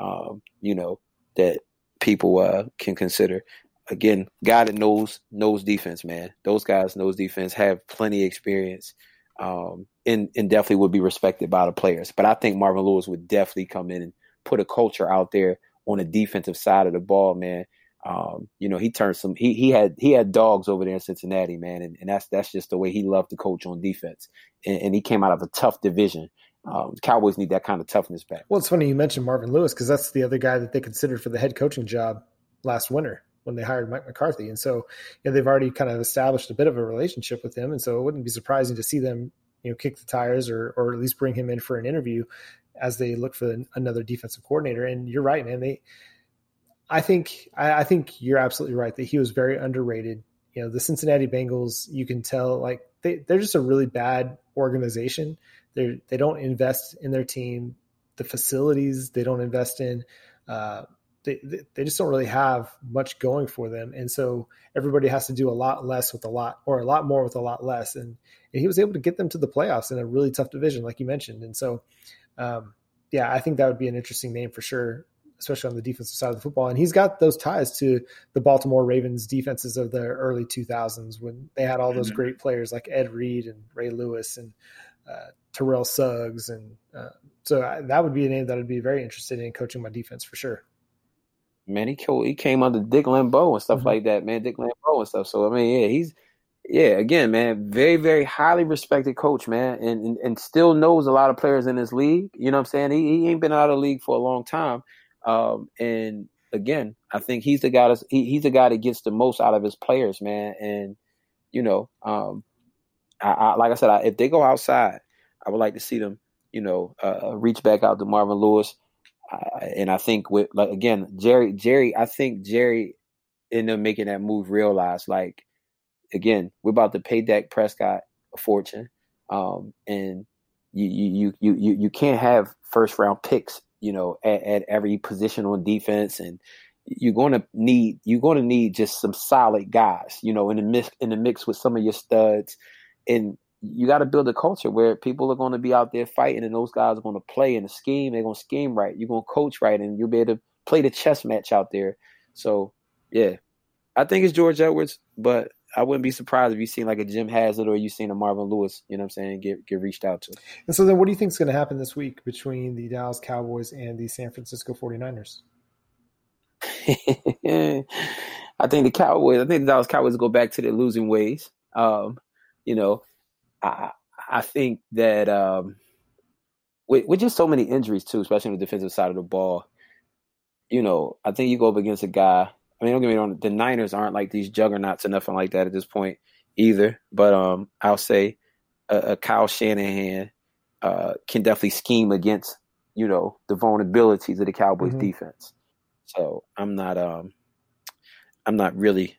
um, you know, that people uh, can consider. Again, guy that knows knows defense, man. Those guys knows defense, have plenty of experience, um, and and definitely would be respected by the players. But I think Marvin Lewis would definitely come in and put a culture out there on the defensive side of the ball, man. Um, you know, he turned some. He he had he had dogs over there in Cincinnati, man, and, and that's that's just the way he loved to coach on defense. And, and he came out of a tough division, um, Cowboys need that kind of toughness back. Well, it's funny you mentioned Marvin Lewis because that's the other guy that they considered for the head coaching job last winter when they hired Mike McCarthy. And so you know, they've already kind of established a bit of a relationship with him. And so it wouldn't be surprising to see them, you know, kick the tires or, or at least bring him in for an interview as they look for another defensive coordinator. And you're right, man. They, I think, I, I think you're absolutely right that he was very underrated. You know, the Cincinnati Bengals, you can tell like they, they're just a really bad organization they they don't invest in their team, the facilities they don't invest in. Uh, they, they just don't really have much going for them, and so everybody has to do a lot less with a lot, or a lot more with a lot less. And, and he was able to get them to the playoffs in a really tough division, like you mentioned. And so, um, yeah, I think that would be an interesting name for sure especially on the defensive side of the football. And he's got those ties to the Baltimore Ravens defenses of the early 2000s when they had all those mm-hmm. great players like Ed Reed and Ray Lewis and uh, Terrell Suggs, and uh, so I, that would be a name that I'd be very interested in coaching my defense for sure. Man, he he came under Dick LeBeau and stuff mm-hmm. like that. Man, Dick LeBeau and stuff. So I mean, yeah, he's yeah, again, man, very very highly respected coach, man, and, and and still knows a lot of players in this league. You know what I'm saying? He he ain't been out of the league for a long time, um, and again, I think he's the guy that's he, he's the guy that gets the most out of his players, man. And you know, um, I, I like I said, I, if they go outside, I would like to see them, you know, uh, reach back out to Marvin Lewis. Uh, and I think with like again, Jerry, Jerry, I think Jerry ended up making that move realize like again, we're about to pay Dak Prescott a fortune. Um, and you you you you you can't have first round picks, you know, at, at every position on defense, and you're going to need you're going to need just some solid guys, you know, in the mix in the mix with some of your studs, and you got to build a culture where people are going to be out there fighting, and those guys are going to play in the scheme. They're going to scheme right. You're going to coach right, and you'll be able to play the chess match out there. So, yeah, I think it's George Edwards, but I wouldn't be surprised if you seen like a Jim Haslett or you seen a Marvin Lewis, you know what I'm saying, get get reached out to. And so then what do you think is going to happen this week between the Dallas Cowboys and the San Francisco 49ers? I think the Cowboys, I think the Dallas Cowboys go back to their losing ways. Um, you know, I I think that um, with, with just so many injuries too, especially on the defensive side of the ball, you know, I think you go up against a guy I mean, don't get me wrong. The Niners aren't like these juggernauts or nothing like that at this point either. But um, I'll say a, a Kyle Shanahan uh, can definitely scheme against you know the vulnerabilities of the Cowboys mm-hmm. defense. So I'm not um, I'm not really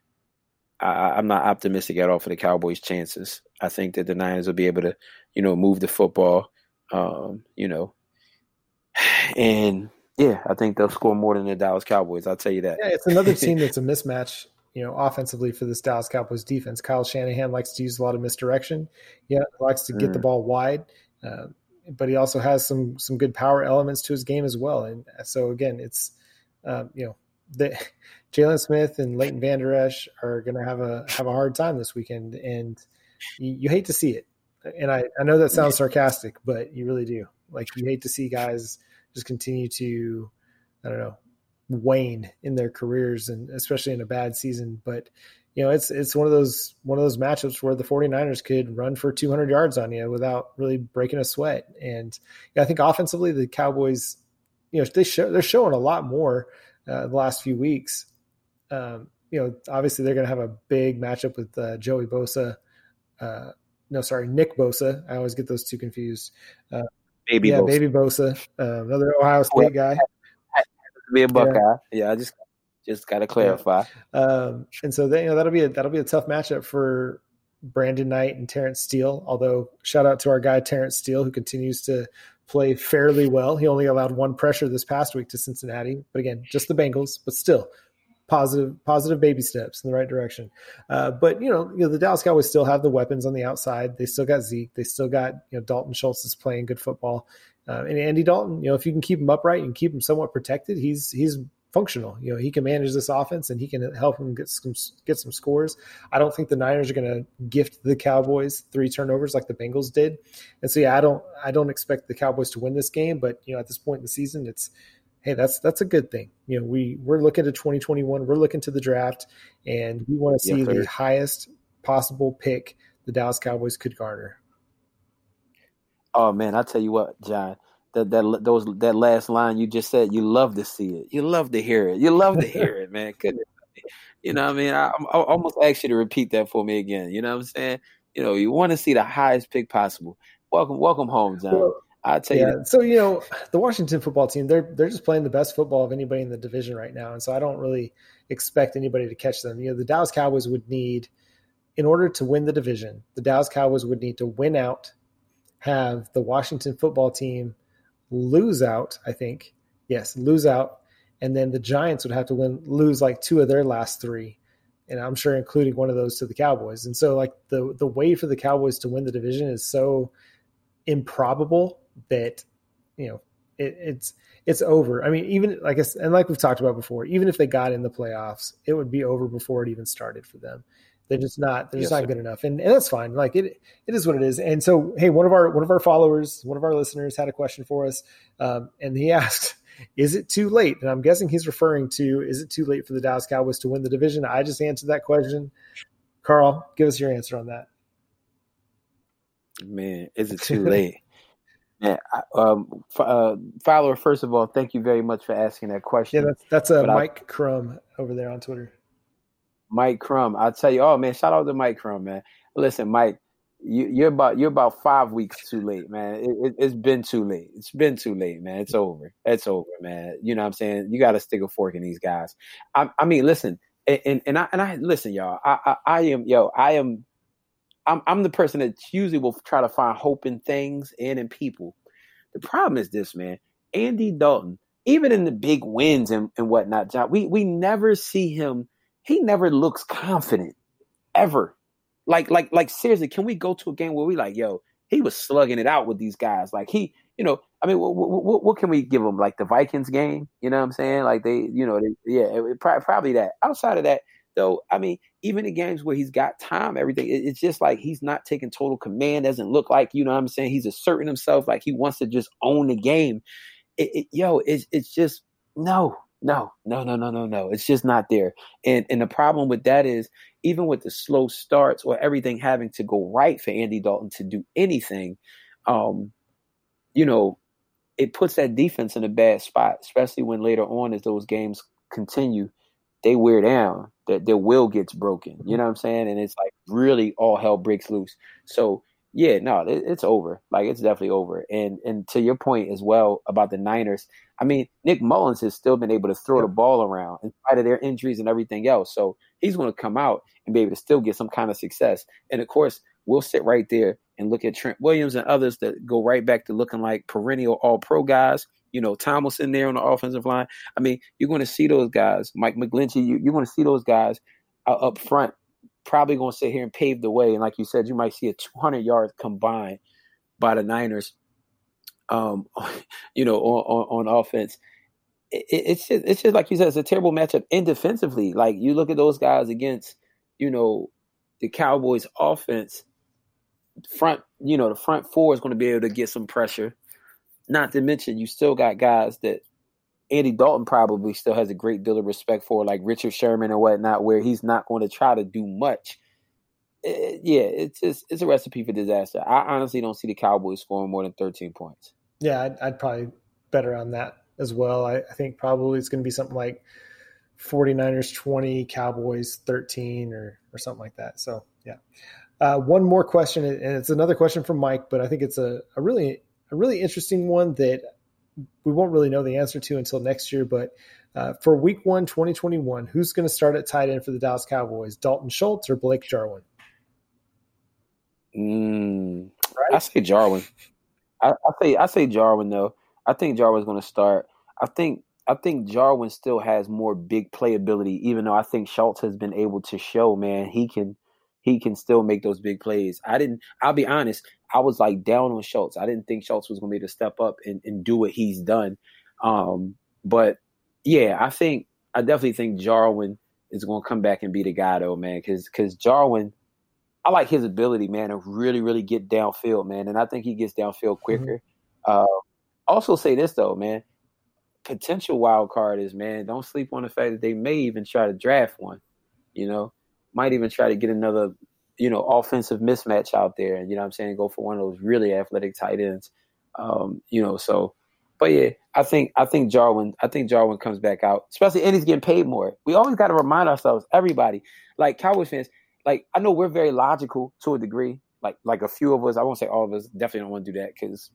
I, I'm not optimistic at all for the Cowboys' chances. I think that the Niners will be able to you know move the football. Um, you know, and yeah, I think they'll score more than the Dallas Cowboys. I'll tell you that. Yeah, it's another team that's a mismatch, you know, offensively for this Dallas Cowboys defense. Kyle Shanahan likes to use a lot of misdirection. Yeah, likes to get mm. the ball wide, uh, but he also has some some good power elements to his game as well. And so again, it's um, you know the Jaylon Smith and Leighton Vander Esch are going to have a have a hard time this weekend, and you, you hate to see it. And I I know that sounds sarcastic, but you really do. Like you hate to see guys just continue to, I don't know, wane in their careers and especially in a bad season. But, you know, it's, it's one of those, one of those matchups where the 49ers could run for 200 yards on you without really breaking a sweat. And I think offensively, the Cowboys, you know, they show, they're showing a lot more uh, the last few weeks. Um, you know, obviously they're going to have a big matchup with uh, Joey Bosa. Uh, no, sorry, Nick Bosa. I always get those two confused. Uh, Baby yeah, Bosa. Baby Bosa, uh, another Ohio State guy. Be a Buckeye. Yeah, yeah I just just got to clarify. Yeah. Um, and so you know that'll be a that'll be a tough matchup for Brandon Knight and Terence Steele. Although shout out to our guy Terence Steele who continues to play fairly well. He only allowed one pressure this past week to Cincinnati, but again, just the Bengals. But still, positive positive baby steps in the right direction. Uh, but you know, you know, the Dallas Cowboys still have the weapons on the outside. They still got Zeke. They still got you know Dalton Schultz is playing good football, uh, and Andy Dalton. You know, if you can keep him upright and keep him somewhat protected, he's he's functional. You know, he can manage this offense and he can help him get some get some scores. I don't think the Niners are going to gift the Cowboys three turnovers like the Bengals did. And so yeah, I don't I don't expect the Cowboys to win this game, but you know, at this point in the season, it's hey, that's that's a good thing. You know, we we're looking to 2021. We're looking to the draft, and we want to see yes, the highest possible pick the Dallas Cowboys could garner. Oh man, I tell you what, John, that that those that last line you just said, you love to see it, you love to hear it, you love to hear it, man. Goodness, you know, what I mean, I, I almost ask you to repeat that for me again. You know what I'm saying? You know, you want to see the highest pick possible. Welcome, welcome home, John. Well, I tell yeah. you. So you know, the Washington football team they're they're just playing the best football of anybody in the division right now, and so I don't really expect anybody to catch them. You know, the Dallas Cowboys would need, in order to win the division, the Dallas Cowboys would need to win out, have the Washington football team lose out. I think yes, lose out, and then the Giants would have to win lose like two of their last three. And I'm sure including one of those to the Cowboys. And so like the the way for the Cowboys to win the division is so improbable that you know it, it's it's over. I mean, even like I, and like we've talked about before, even if they got in the playoffs, it would be over before it even started for them. They're just not they're just yes, not sir. good enough, and, and that's fine. Like it it is what it is. And so, hey, one of our one of our followers, one of our listeners, had a question for us, um, and he asked. Is it too late? And I'm guessing he's referring to is it too late for the Dallas Cowboys to win the division? I just answered that question. Carl, give us your answer on that. Man, is it too late? Yeah, um, uh, Fowler. First of all, thank you very much for asking that question. Yeah, that's that's a Mike I, Crum over there on Twitter. Mike Crum, I'll tell you. Oh man, shout out to Mike Crum, man. Listen, Mike, you, are about you're about five weeks too late, man. It, has it, been too late. It's been too late, man. It's over. It's over, man. You know what I'm saying? You got to stick a fork in these guys. I, I mean, listen, and, and I and I listen, y'all. I, I, I am yo. I am. I'm I'm the person that usually will try to find hope in things and in people. The problem is this, man. Andy Dalton, even in the big wins and, and whatnot, John, we we never see him. He never looks confident ever. Like like like seriously, can we go to a game where we like, yo, he was slugging it out with these guys. Like he, you know, I mean, what, what, what, can we give him? Like the Vikings game, you know what I'm saying? Like they, you know, they, yeah, it, probably that. Outside of that, though, I mean, even in games where he's got time, everything, it, it's just like he's not taking total command. Doesn't look like, you know what I'm saying? He's asserting himself like he wants to just own the game. It, it, yo, it's it's just no, no, no, no, no, no, no. It's just not there. And and the problem with that is even with the slow starts or everything having to go right for Andy Dalton to do anything, um, you know, it puts that defense in a bad spot, especially when later on as those games continue, they wear down, that their will gets broken. You mm-hmm. know what I'm saying? And it's like really all hell breaks loose. So yeah, no, it, it's over. Like it's definitely over. And and to your point as well about the Niners, I mean, Nick Mullens has still been able to throw the ball around in spite of their injuries and everything else. So he's going to come out and be able to still get some kind of success. And of course, we'll sit right there and look at Trent Williams and others that go right back to looking like perennial all pro guys. You know, Tomlinson there on the offensive line. I mean, you're going to see those guys. Mike McGlinchey, you, are going to see those guys uh, up front, probably going to sit here and pave the way. And like you said, you might see a 200 yards combined by the Niners, um, you know, on, on, on offense. It, it's just, it's just like you said, it's a terrible matchup. And defensively, like you look at those guys against, you know, the Cowboys offense front, you know, the front four is going to be able to get some pressure. Not to mention, you still got guys that Andy Dalton probably still has a great deal of respect for, like Richard Sherman and whatnot, where he's not going to try to do much. It, eh, yeah, it's just it's a recipe for disaster. I honestly don't see the Cowboys scoring more than 13 points. Yeah, I'd, I'd probably better on that as well. I, I think probably it's going to be something like 49ers 20, Cowboys 13, or or something like that. So yeah. Uh, one more question, and it's another question from Mike, but I think it's a, a really a really interesting one that we won't really know the answer to until next year. But uh, for Week One, 2021, who's going to start at tight end for the Dallas Cowboys? Dalton Schultz or Blake Jarwin? Mm, right? I say Jarwin. I, I say I say Jarwin though. I think Jarwin's going to start. I think I think Jarwin still has more big playability, even though I think Schultz has been able to show, man, he can he can still make those big plays. I didn't. I'll be honest. I was like down on Schultz. I didn't think Schultz was going to be able to step up and, and do what he's done. Um, but yeah, I think I definitely think Jarwin is going to come back and be the guy though, man. Because because Jarwin, I like his ability, man, to really really get downfield, man, and I think he gets downfield mm-hmm. quicker. Mm-hmm. Uh, also say this though, man. Potential wild card is man. Don't sleep on the fact that they may even try to draft one. You know, might even try to get another, you know, offensive mismatch out there. And you know I'm saying? Go for one of those really athletic tight ends. Um, you know, so but yeah, I think I think Jarwin I think Jarwin comes back out, especially and he's getting paid more. We always got to remind ourselves, everybody, like Cowboys fans, like I know we're very logical to a degree. Like like a few of us, I won't say all of us, definitely don't want to do that because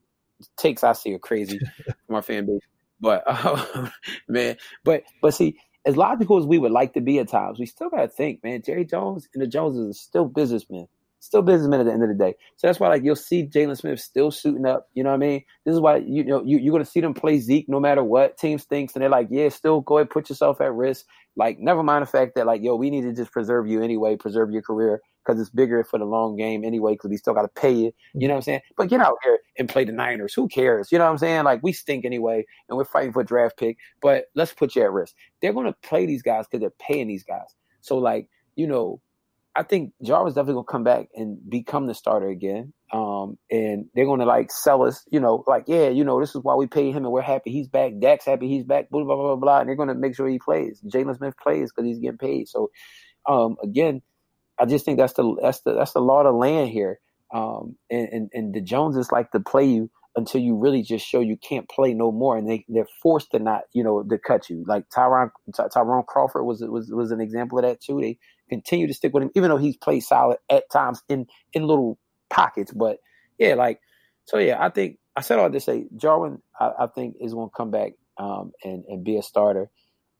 takes I see are crazy from our fan base. But uh, man, but but see, as logical as we would like to be at times, we still got to think, man. Jerry Jones and the Joneses are still businessmen, still businessmen at the end of the day. So that's why, like, you'll see Jaylon Smith still shooting up. You know what I mean? This is why you, know you, you're to see them play Zeke no matter what. Teams thinks, and they're like, yeah, still go ahead, put yourself at risk. Like, never mind the fact that, like, yo, we need to just preserve you anyway, preserve your career because it's bigger for the long game anyway, because we still got to pay you. You know what I'm saying? But get out here and play the Niners. Who cares? You know what I'm saying? Like, we stink anyway, and we're fighting for a draft pick, but let's put you at risk. They're going to play these guys because they're paying these guys. So, like, you know, I think Jarwin definitely to come back and become the starter again. Um, and they're to like sell us, you know, like, yeah, you know, this is why we pay him and we're happy he's back. Dak's happy he's back, blah, blah, blah, blah. And they're to make sure he plays. Jaylon Smith plays because he's getting paid. So, um, again, I just think that's the that's the that's the law of the land here. Um, and, and, and the Joneses like to play you until you really just show you can't play no more, and they they're forced to not, you know, to cut you. Like Tyron Ty- Tyrone Crawford was was was an example of that too. They continue to stick with him, even though he's played solid at times in in little pockets. But yeah, like so, yeah, I think I said all this say Jarwin. I, I think is going to come back um, and and be a starter.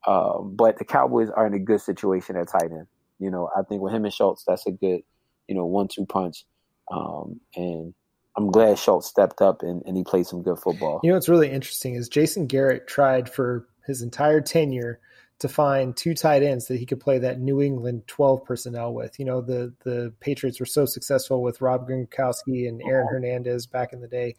Um, but the Cowboys are in a good situation at tight end. You know, I think with him and Schultz, that's a good, you know, one-two punch. Um, and I'm glad Schultz stepped up and, and he played some good football. You know what's really interesting is Jason Garrett tried for his entire tenure to find two tight ends that he could play that New England 12 personnel with. You know, the the Patriots were so successful with Rob Gronkowski and Aaron Hernandez back in the day.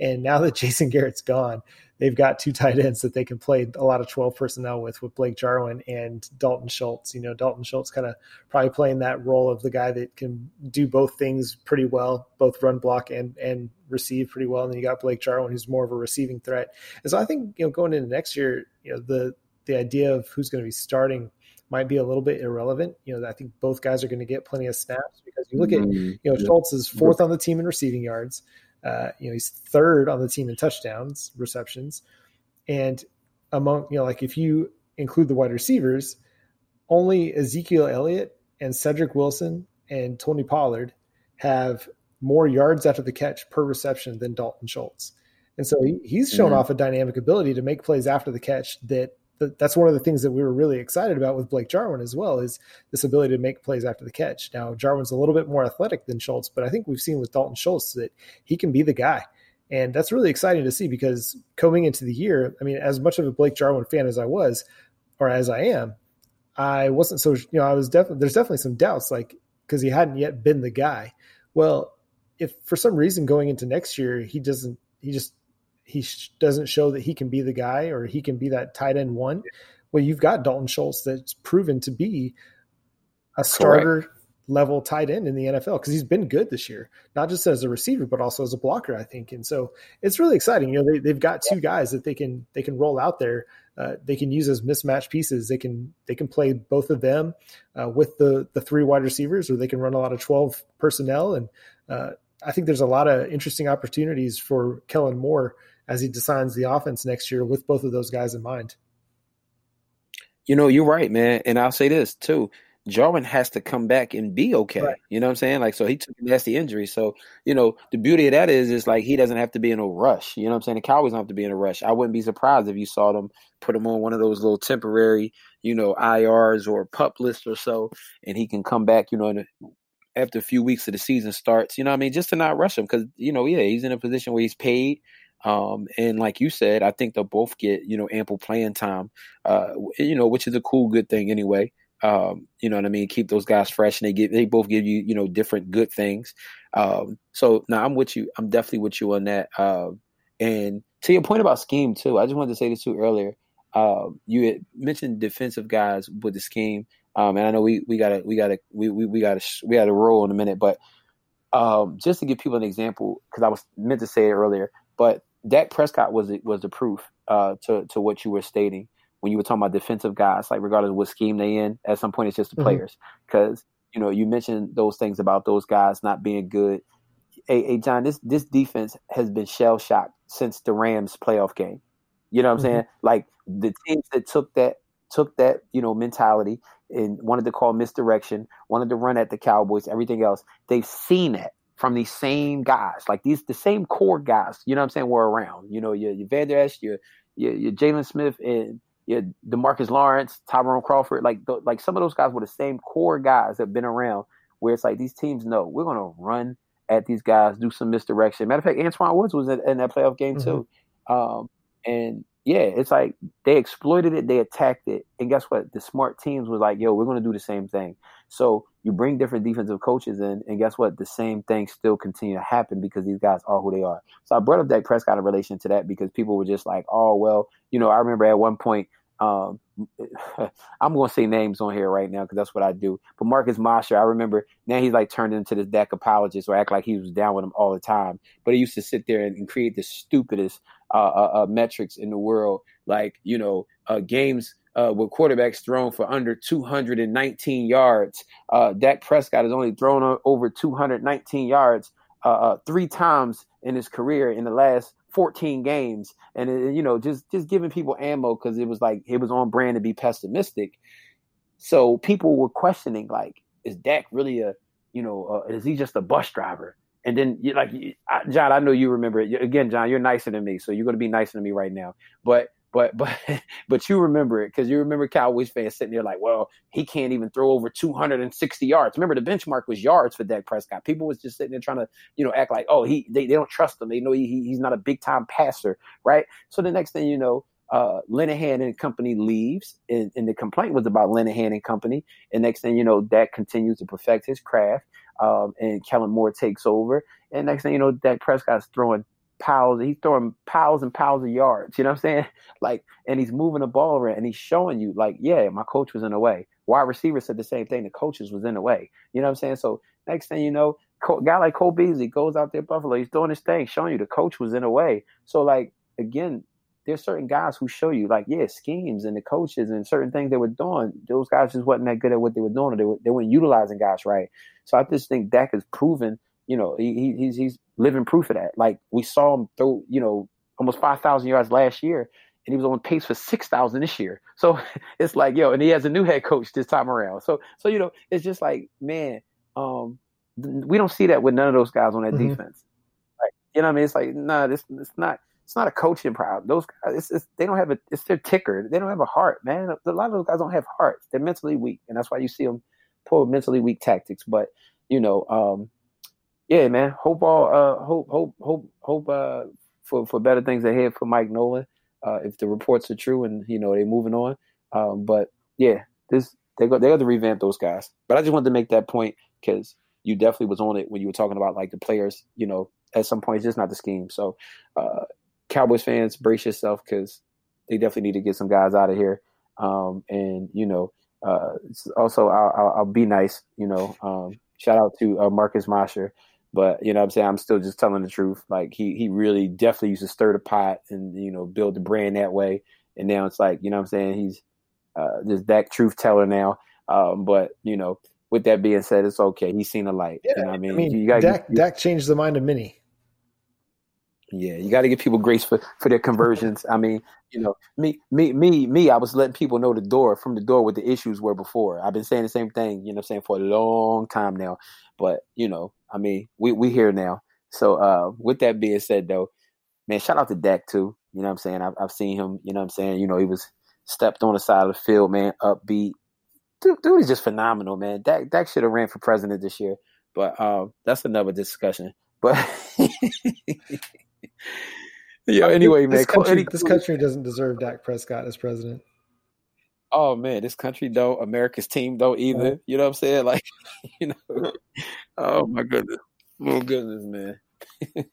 And now that Jason Garrett's gone, they've got two tight ends that they can play a lot of 12 personnel with with Blake Jarwin and Dalton Schultz. You know, Dalton Schultz kind of probably playing that role of the guy that can do both things pretty well, both run block and and receive pretty well. And then you got Blake Jarwin, who's more of a receiving threat. And so I think, you know, going into next year, you know, the the idea of who's going to be starting might be a little bit irrelevant. You know, I think both guys are going to get plenty of snaps because you look at, mm-hmm. you know, Schultz is fourth on the team in receiving yards. Uh, you know, he's third on the team in touchdowns, receptions. And among, you know, like if you include the wide receivers, only Ezekiel Elliott and Cedric Wilson and Tony Pollard have more yards after the catch per reception than Dalton Schultz. And so he, he's shown mm-hmm. off a dynamic ability to make plays after the catch that that's one of the things that we were really excited about with Blake Jarwin as well is this ability to make plays after the catch. Now Jarwin's a little bit more athletic than Schultz, but I think we've seen with Dalton Schultz that he can be the guy. And that's really exciting to see because coming into the year, I mean, as much of a Blake Jarwin fan as I was, or as I am, I wasn't so, you know, I was definitely, there's definitely some doubts, like, because he hadn't yet been the guy. Well, if for some reason going into next year, he doesn't, he just he sh- doesn't show that he can be the guy or he can be that tight end one. Well, you've got Dalton Schultz that's proven to be a starter Correct. level tight end in the NFL because he's been good this year, not just as a receiver but also as a blocker. I think, and so it's really exciting. You know, they, they've got two guys that they can they can roll out there. Uh, they can use as mismatch pieces. They can they can play both of them uh, with the the three wide receivers, or they can run a lot of twelve personnel. And uh, I think there's a lot of interesting opportunities for Kellen Moore as he designs the offense next year with both of those guys in mind. You know, you're right, man. And I'll say this too. Jarwin has to come back and be okay. Right. You know what I'm saying? Like, so he took a nasty injury. So, you know, the beauty of that is, is like he doesn't have to be in a rush. You know what I'm saying? The Cowboys don't have to be in a rush. I wouldn't be surprised if you saw them put him on one of those little temporary, you know, IRs or pup lists or so, and he can come back, you know, a, after a few weeks of the season starts. You know what I mean? Just to not rush him because, you know, yeah, he's in a position where he's paid. Um, and like you said, I think they'll both get, you know, ample playing time, uh, you know, which is a cool, good thing anyway. Um, you know what I mean? Keep those guys fresh and they give, they both give you, you know, different good things. Um, so now I'm with you. I'm definitely with you on that. Um, and to your point about scheme too, I just wanted to say this too earlier. Uh, you had mentioned defensive guys with the scheme. Um, and I know we, we gotta, we gotta, we, we, we gotta, we gotta roll in a minute, but, um, just to give people an example, cause I was meant to say it earlier, but Dak Prescott was was the proof uh, to to what you were stating when you were talking about defensive guys. Like regardless of what scheme they in, at some point it's just the mm-hmm. players because you know you mentioned those things about those guys not being good. Hey, hey John, this this defense has been shell shocked since the Rams playoff game. You know what I'm mm-hmm. saying? Like the teams that took that took that you know mentality and wanted to call misdirection, wanted to run at the Cowboys, everything else. They've seen it from these same guys, like these the same core guys. You know what I'm saying? Were around. You know, your your Vander Esch, your your, your Jaylon Smith, and your Demarcus Lawrence, Tyrone Crawford. Like like some of those guys were the same core guys that have been around. Where it's like these teams know we're gonna run at these guys, do some misdirection. Matter of fact, Antwaun Woods was in, in that playoff game mm-hmm. too. Um, and yeah, it's like they exploited it, they attacked it, and guess what? The smart teams was like, "Yo, we're going to do the same thing." So you bring different defensive coaches in, and guess what? The same things still continue to happen because these guys are who they are. So I brought up Dak Prescott in relation to that because people were just like, "Oh, well, you know." I remember at one point, um, I'm going to say names on here right now because that's what I do. But Marcus Mosher, I remember now he's like turned into this Dak apologist or act like he was down with him all the time. But he used to sit there and, and create the stupidest uh, uh, uh, metrics in the world, like you know uh, games uh, with quarterbacks thrown for under 219 yards. Uh, Dak Prescott has only thrown over 219 yards uh, uh, three times in his career in the last 14 games, and it, you know, just just giving people ammo because it was like it was on brand to be pessimistic. So people were questioning, like, is Dak really a, you know, uh, is he just a bus driver? And then, like, John, I know you remember it. Again, John, you're nicer than me, so you're going to be nicer than me right now. But but but but you remember it because you remember Cowboys fans sitting there like, well, he can't even throw over 260 yards. Remember the benchmark was yards for Dak Prescott. People was just sitting there trying to you know act like, oh, he they, they don't trust him. They know he, he's not a big time passer, right? So the next thing you know, uh, Linehan and company leaves, and, and, the complaint was about Linehan and company. And next thing you know, Dak continues to perfect his craft, um, and Kellen Moore takes over. And next thing you know, Dak Prescott's throwing piles. He's throwing piles and piles of yards. You know what I'm saying? Like, and he's moving the ball around and he's showing you, like, yeah, my coach was in the way. Wide receiver said the same thing. The coaches was in the way. You know what I'm saying? So next thing you know, guy like Cole Beasley goes out there Buffalo. He's doing his thing, showing you the coach was in the way. So like again, there's certain guys who show you like yeah schemes and the coaches and certain things they were doing. Those guys just wasn't that good at what they were doing. Or they were, they weren't utilizing guys right. So I just think Dak has proven you know, he, he's he's living proof of that. Like we saw him throw, you know, almost five thousand yards last year, and he was on pace for six thousand this year. So it's like, yo, and he has a new head coach this time around. So so you know, it's just like, man, um, we don't see that with none of those guys on that mm-hmm. defense. Like, you know what I mean? It's like, nah, this it's not it's not a coaching problem. Those guys, it's, it's, they don't have a, it's their ticker. They don't have a heart, man. A lot of those guys don't have hearts. They're mentally weak, and that's why you see them pull mentally weak tactics. But you know, um, yeah, man. Hope all uh hope hope hope hope uh for for better things ahead for Mike Nolan. Uh, if the reports are true and you know they're moving on. Um, but yeah, this they go they got to revamp those guys. But I just wanted to make that point because you definitely was on it when you were talking about like the players. You know, at some point it's just not the scheme. So, uh, Cowboys fans, brace yourself because they definitely need to get some guys out of here. Um, and you know, uh, also I'll, I'll, I'll, be nice. You know, um, shout out to uh, Marcus Mosher. But you know what I'm saying? I'm still just telling the truth. Like he he really definitely used to stir the pot and, you know, build the brand that way. And now it's like, you know what I'm saying, he's uh just that truth teller now. Um, but, you know, with that being said, it's okay. He's seen the light. Yeah, you know I mean? I mean you gotta, Dak, you, Dak changed the mind of many. Yeah, you got to give people grace for, for their conversions. I mean, you know, me, me, me, me. I was letting people know the door from the door what the issues were before. I've been saying the same thing, you know, I'm saying for a long time now. But you know, I mean, we we here now. So uh, with that being said, though, man, shout out to Dak too. You know what I'm saying? I've, I've seen him. You know what I'm saying? You know, he was stepped on the side of the field, man, upbeat. Dude, dude is just phenomenal, man. Dak Dak should have ran for president this year, but um, that's another discussion. But yeah, uh, anyway, this man. Country, any, this country doesn't deserve Dak Prescott as president. Oh man, this country don't, America's team don't either. You know what I'm saying? Like, you know, oh my goodness, oh goodness, man.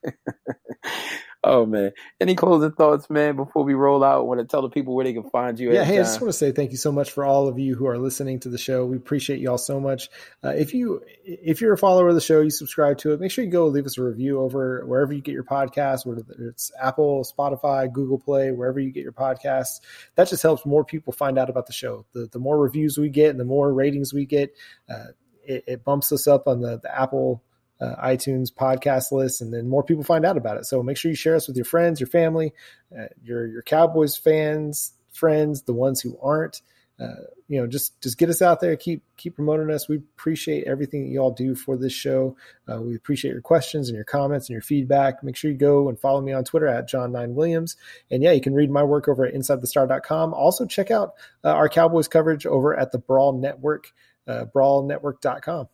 Oh man! Any closing thoughts, man? Before we roll out, I want to tell the people where they can find you. Yeah, hey, I just want to say thank you so much for all of you who are listening to the show. We appreciate you all so much. Uh, if you if you're a follower of the show, you subscribe to it. Make sure you go leave us a review over wherever you get your podcast, whether it's Apple, Spotify, Google Play, wherever you get your podcasts. That just helps more people find out about the show. The the more reviews we get and the more ratings we get, uh, it, it bumps us up on the, the Apple uh, iTunes podcast list, and then more people find out about it. So make sure you share us with your friends, your family, uh, your your Cowboys fans, friends, the ones who aren't. Uh, you know, just just get us out there. Keep keep promoting us. We appreciate everything that you all do for this show. Uh, we appreciate your questions and your comments and your feedback. Make sure you go and follow me on Twitter at John Nine Williams. And yeah, you can read my work over at InsideTheStar.com. Also, check out uh, our Cowboys coverage over at the Brawl Network, uh, BrawlNetwork.com.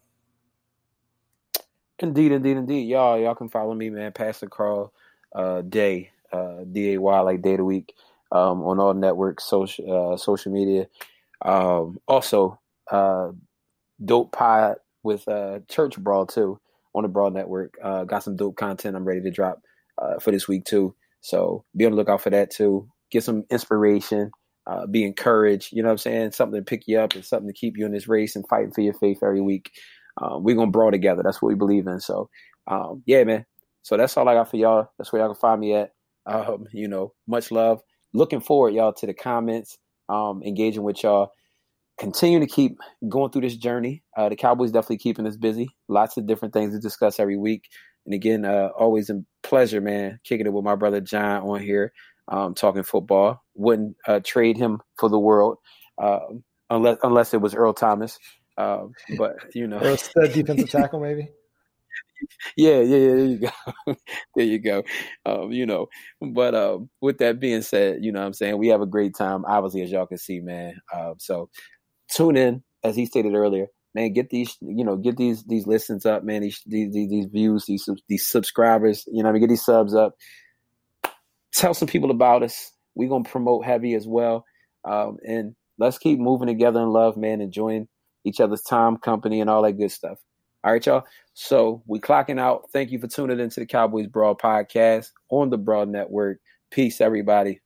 Indeed, indeed, indeed. Y'all, y'all can follow me, man. Pastor Carl uh, Day, uh, D A Y, like day the week, um, on all networks, social, uh, social media. Um, also, uh, dope pod with uh, Church Brawl too on the Brawl Network. Uh, got some dope content I'm ready to drop uh, for this week too. So be on the lookout for that too. Get some inspiration. Uh, be encouraged. You know what I'm saying? Something to pick you up and something to keep you in this race and fighting for your faith every week um, we're gonna brawl together. That's what we believe in. So, um, yeah, man. So that's all I got for y'all. That's where y'all can find me at. Um, you know, much love. Looking forward, y'all, to the comments, um, engaging with y'all. Continue to keep going through this journey. Uh, the Cowboys definitely keeping us busy. Lots of different things to discuss every week. And again, uh, always a pleasure, man, kicking it with my brother John on here, um, talking football. Wouldn't uh, trade him for the world, uh, unless unless it was Earl Thomas. Uh, but you know, or a defensive tackle, maybe. yeah, yeah, yeah. There you go. there you go. Um, you know, but um, with that being said, you know, what I'm saying we have a great time. Obviously, as y'all can see, man. Uh, so tune in, as he stated earlier, man. Get these, you know, get these these listens up, man. These these these, views, these these subscribers. You know, I mean, get these subs up. Tell some people about us. We're gonna promote heavy as well, um, and let's keep moving together in love, man. Enjoying each other's time, company, and all that good stuff. All right, y'all. So we clocking out. Thank you for tuning into the Cowboys Brawl podcast on the Brawl Network. Peace, everybody.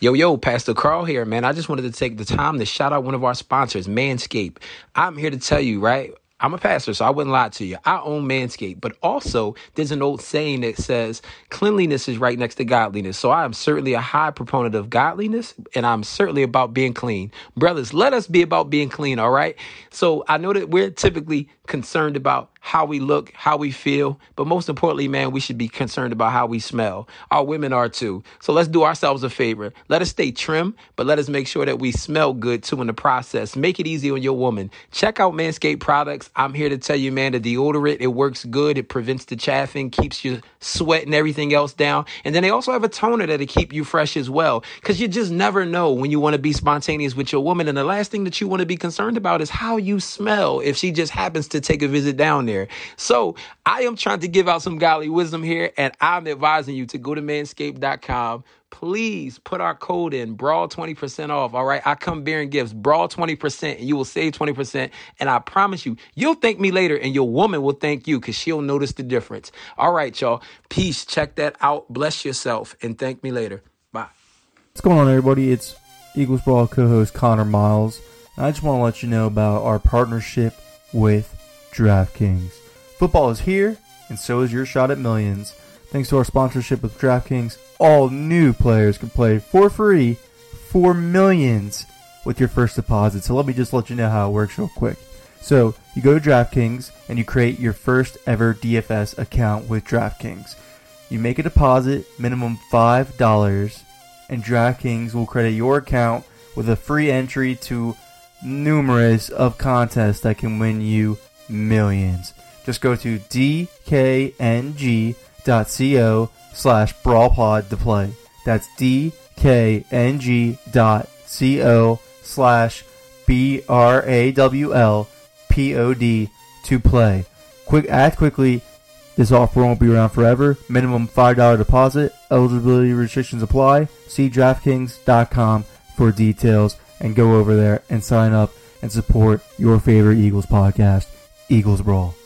Yo, yo, Pastor Carl here, man. I just wanted to take the time to shout out one of our sponsors, Manscaped. I'm here to tell you, right? I'm a pastor, so I wouldn't lie to you. I own Manscaped, but also there's an old saying that says cleanliness is right next to godliness. So I am certainly a high proponent of godliness, and I'm certainly about being clean. Brothers, let us be about being clean, all right? So I know that we're typically concerned about how we look, how we feel, but most importantly, man, we should be concerned about how we smell. Our women are too. So let's do ourselves a favor. Let us stay trim, but let us make sure that we smell good too in the process. Make it easy on your woman. Check out Manscaped products. I'm here to tell you, man, the deodorant, it works good. It prevents the chaffing, keeps your sweat and everything else down. And then they also have a toner that'll keep you fresh as well. Cause you just never know when you want to be spontaneous with your woman. And the last thing that you want to be concerned about is how you smell if she just happens to take a visit down there. So I am trying to give out some godly wisdom here, and I'm advising you to go to manscaped.com. Please put our code in, Brawl 20% off. All right. I come bearing gifts, Brawl 20%, and you will save 20%. And I promise you, you'll thank me later, and your woman will thank you because she'll notice the difference. All right, y'all. Peace. Check that out. Bless yourself, and thank me later. Bye. What's going on, everybody? It's Eagles Brawl co host Connor Miles. I just want to let you know about our partnership with DraftKings. Football is here, and so is your shot at millions. Thanks to our sponsorship with DraftKings, all new players can play for free for millions with your first deposit. So let me just let you know how it works real quick. So you go to DraftKings and you create your first ever DFS account with DraftKings. You make a deposit, minimum $5, and DraftKings will credit your account with a free entry to numerous of contests that can win you millions. Just go to dkng.co slash brawlpod to play. That's dkng.co slash b-r-a-w-l-p-o-d to play. Quick, act quickly. This offer won't be around forever. Minimum $5 deposit. Eligibility restrictions apply. See DraftKings.com for details and go over there and sign up and support your favorite Eagles podcast, Eagles Brawl.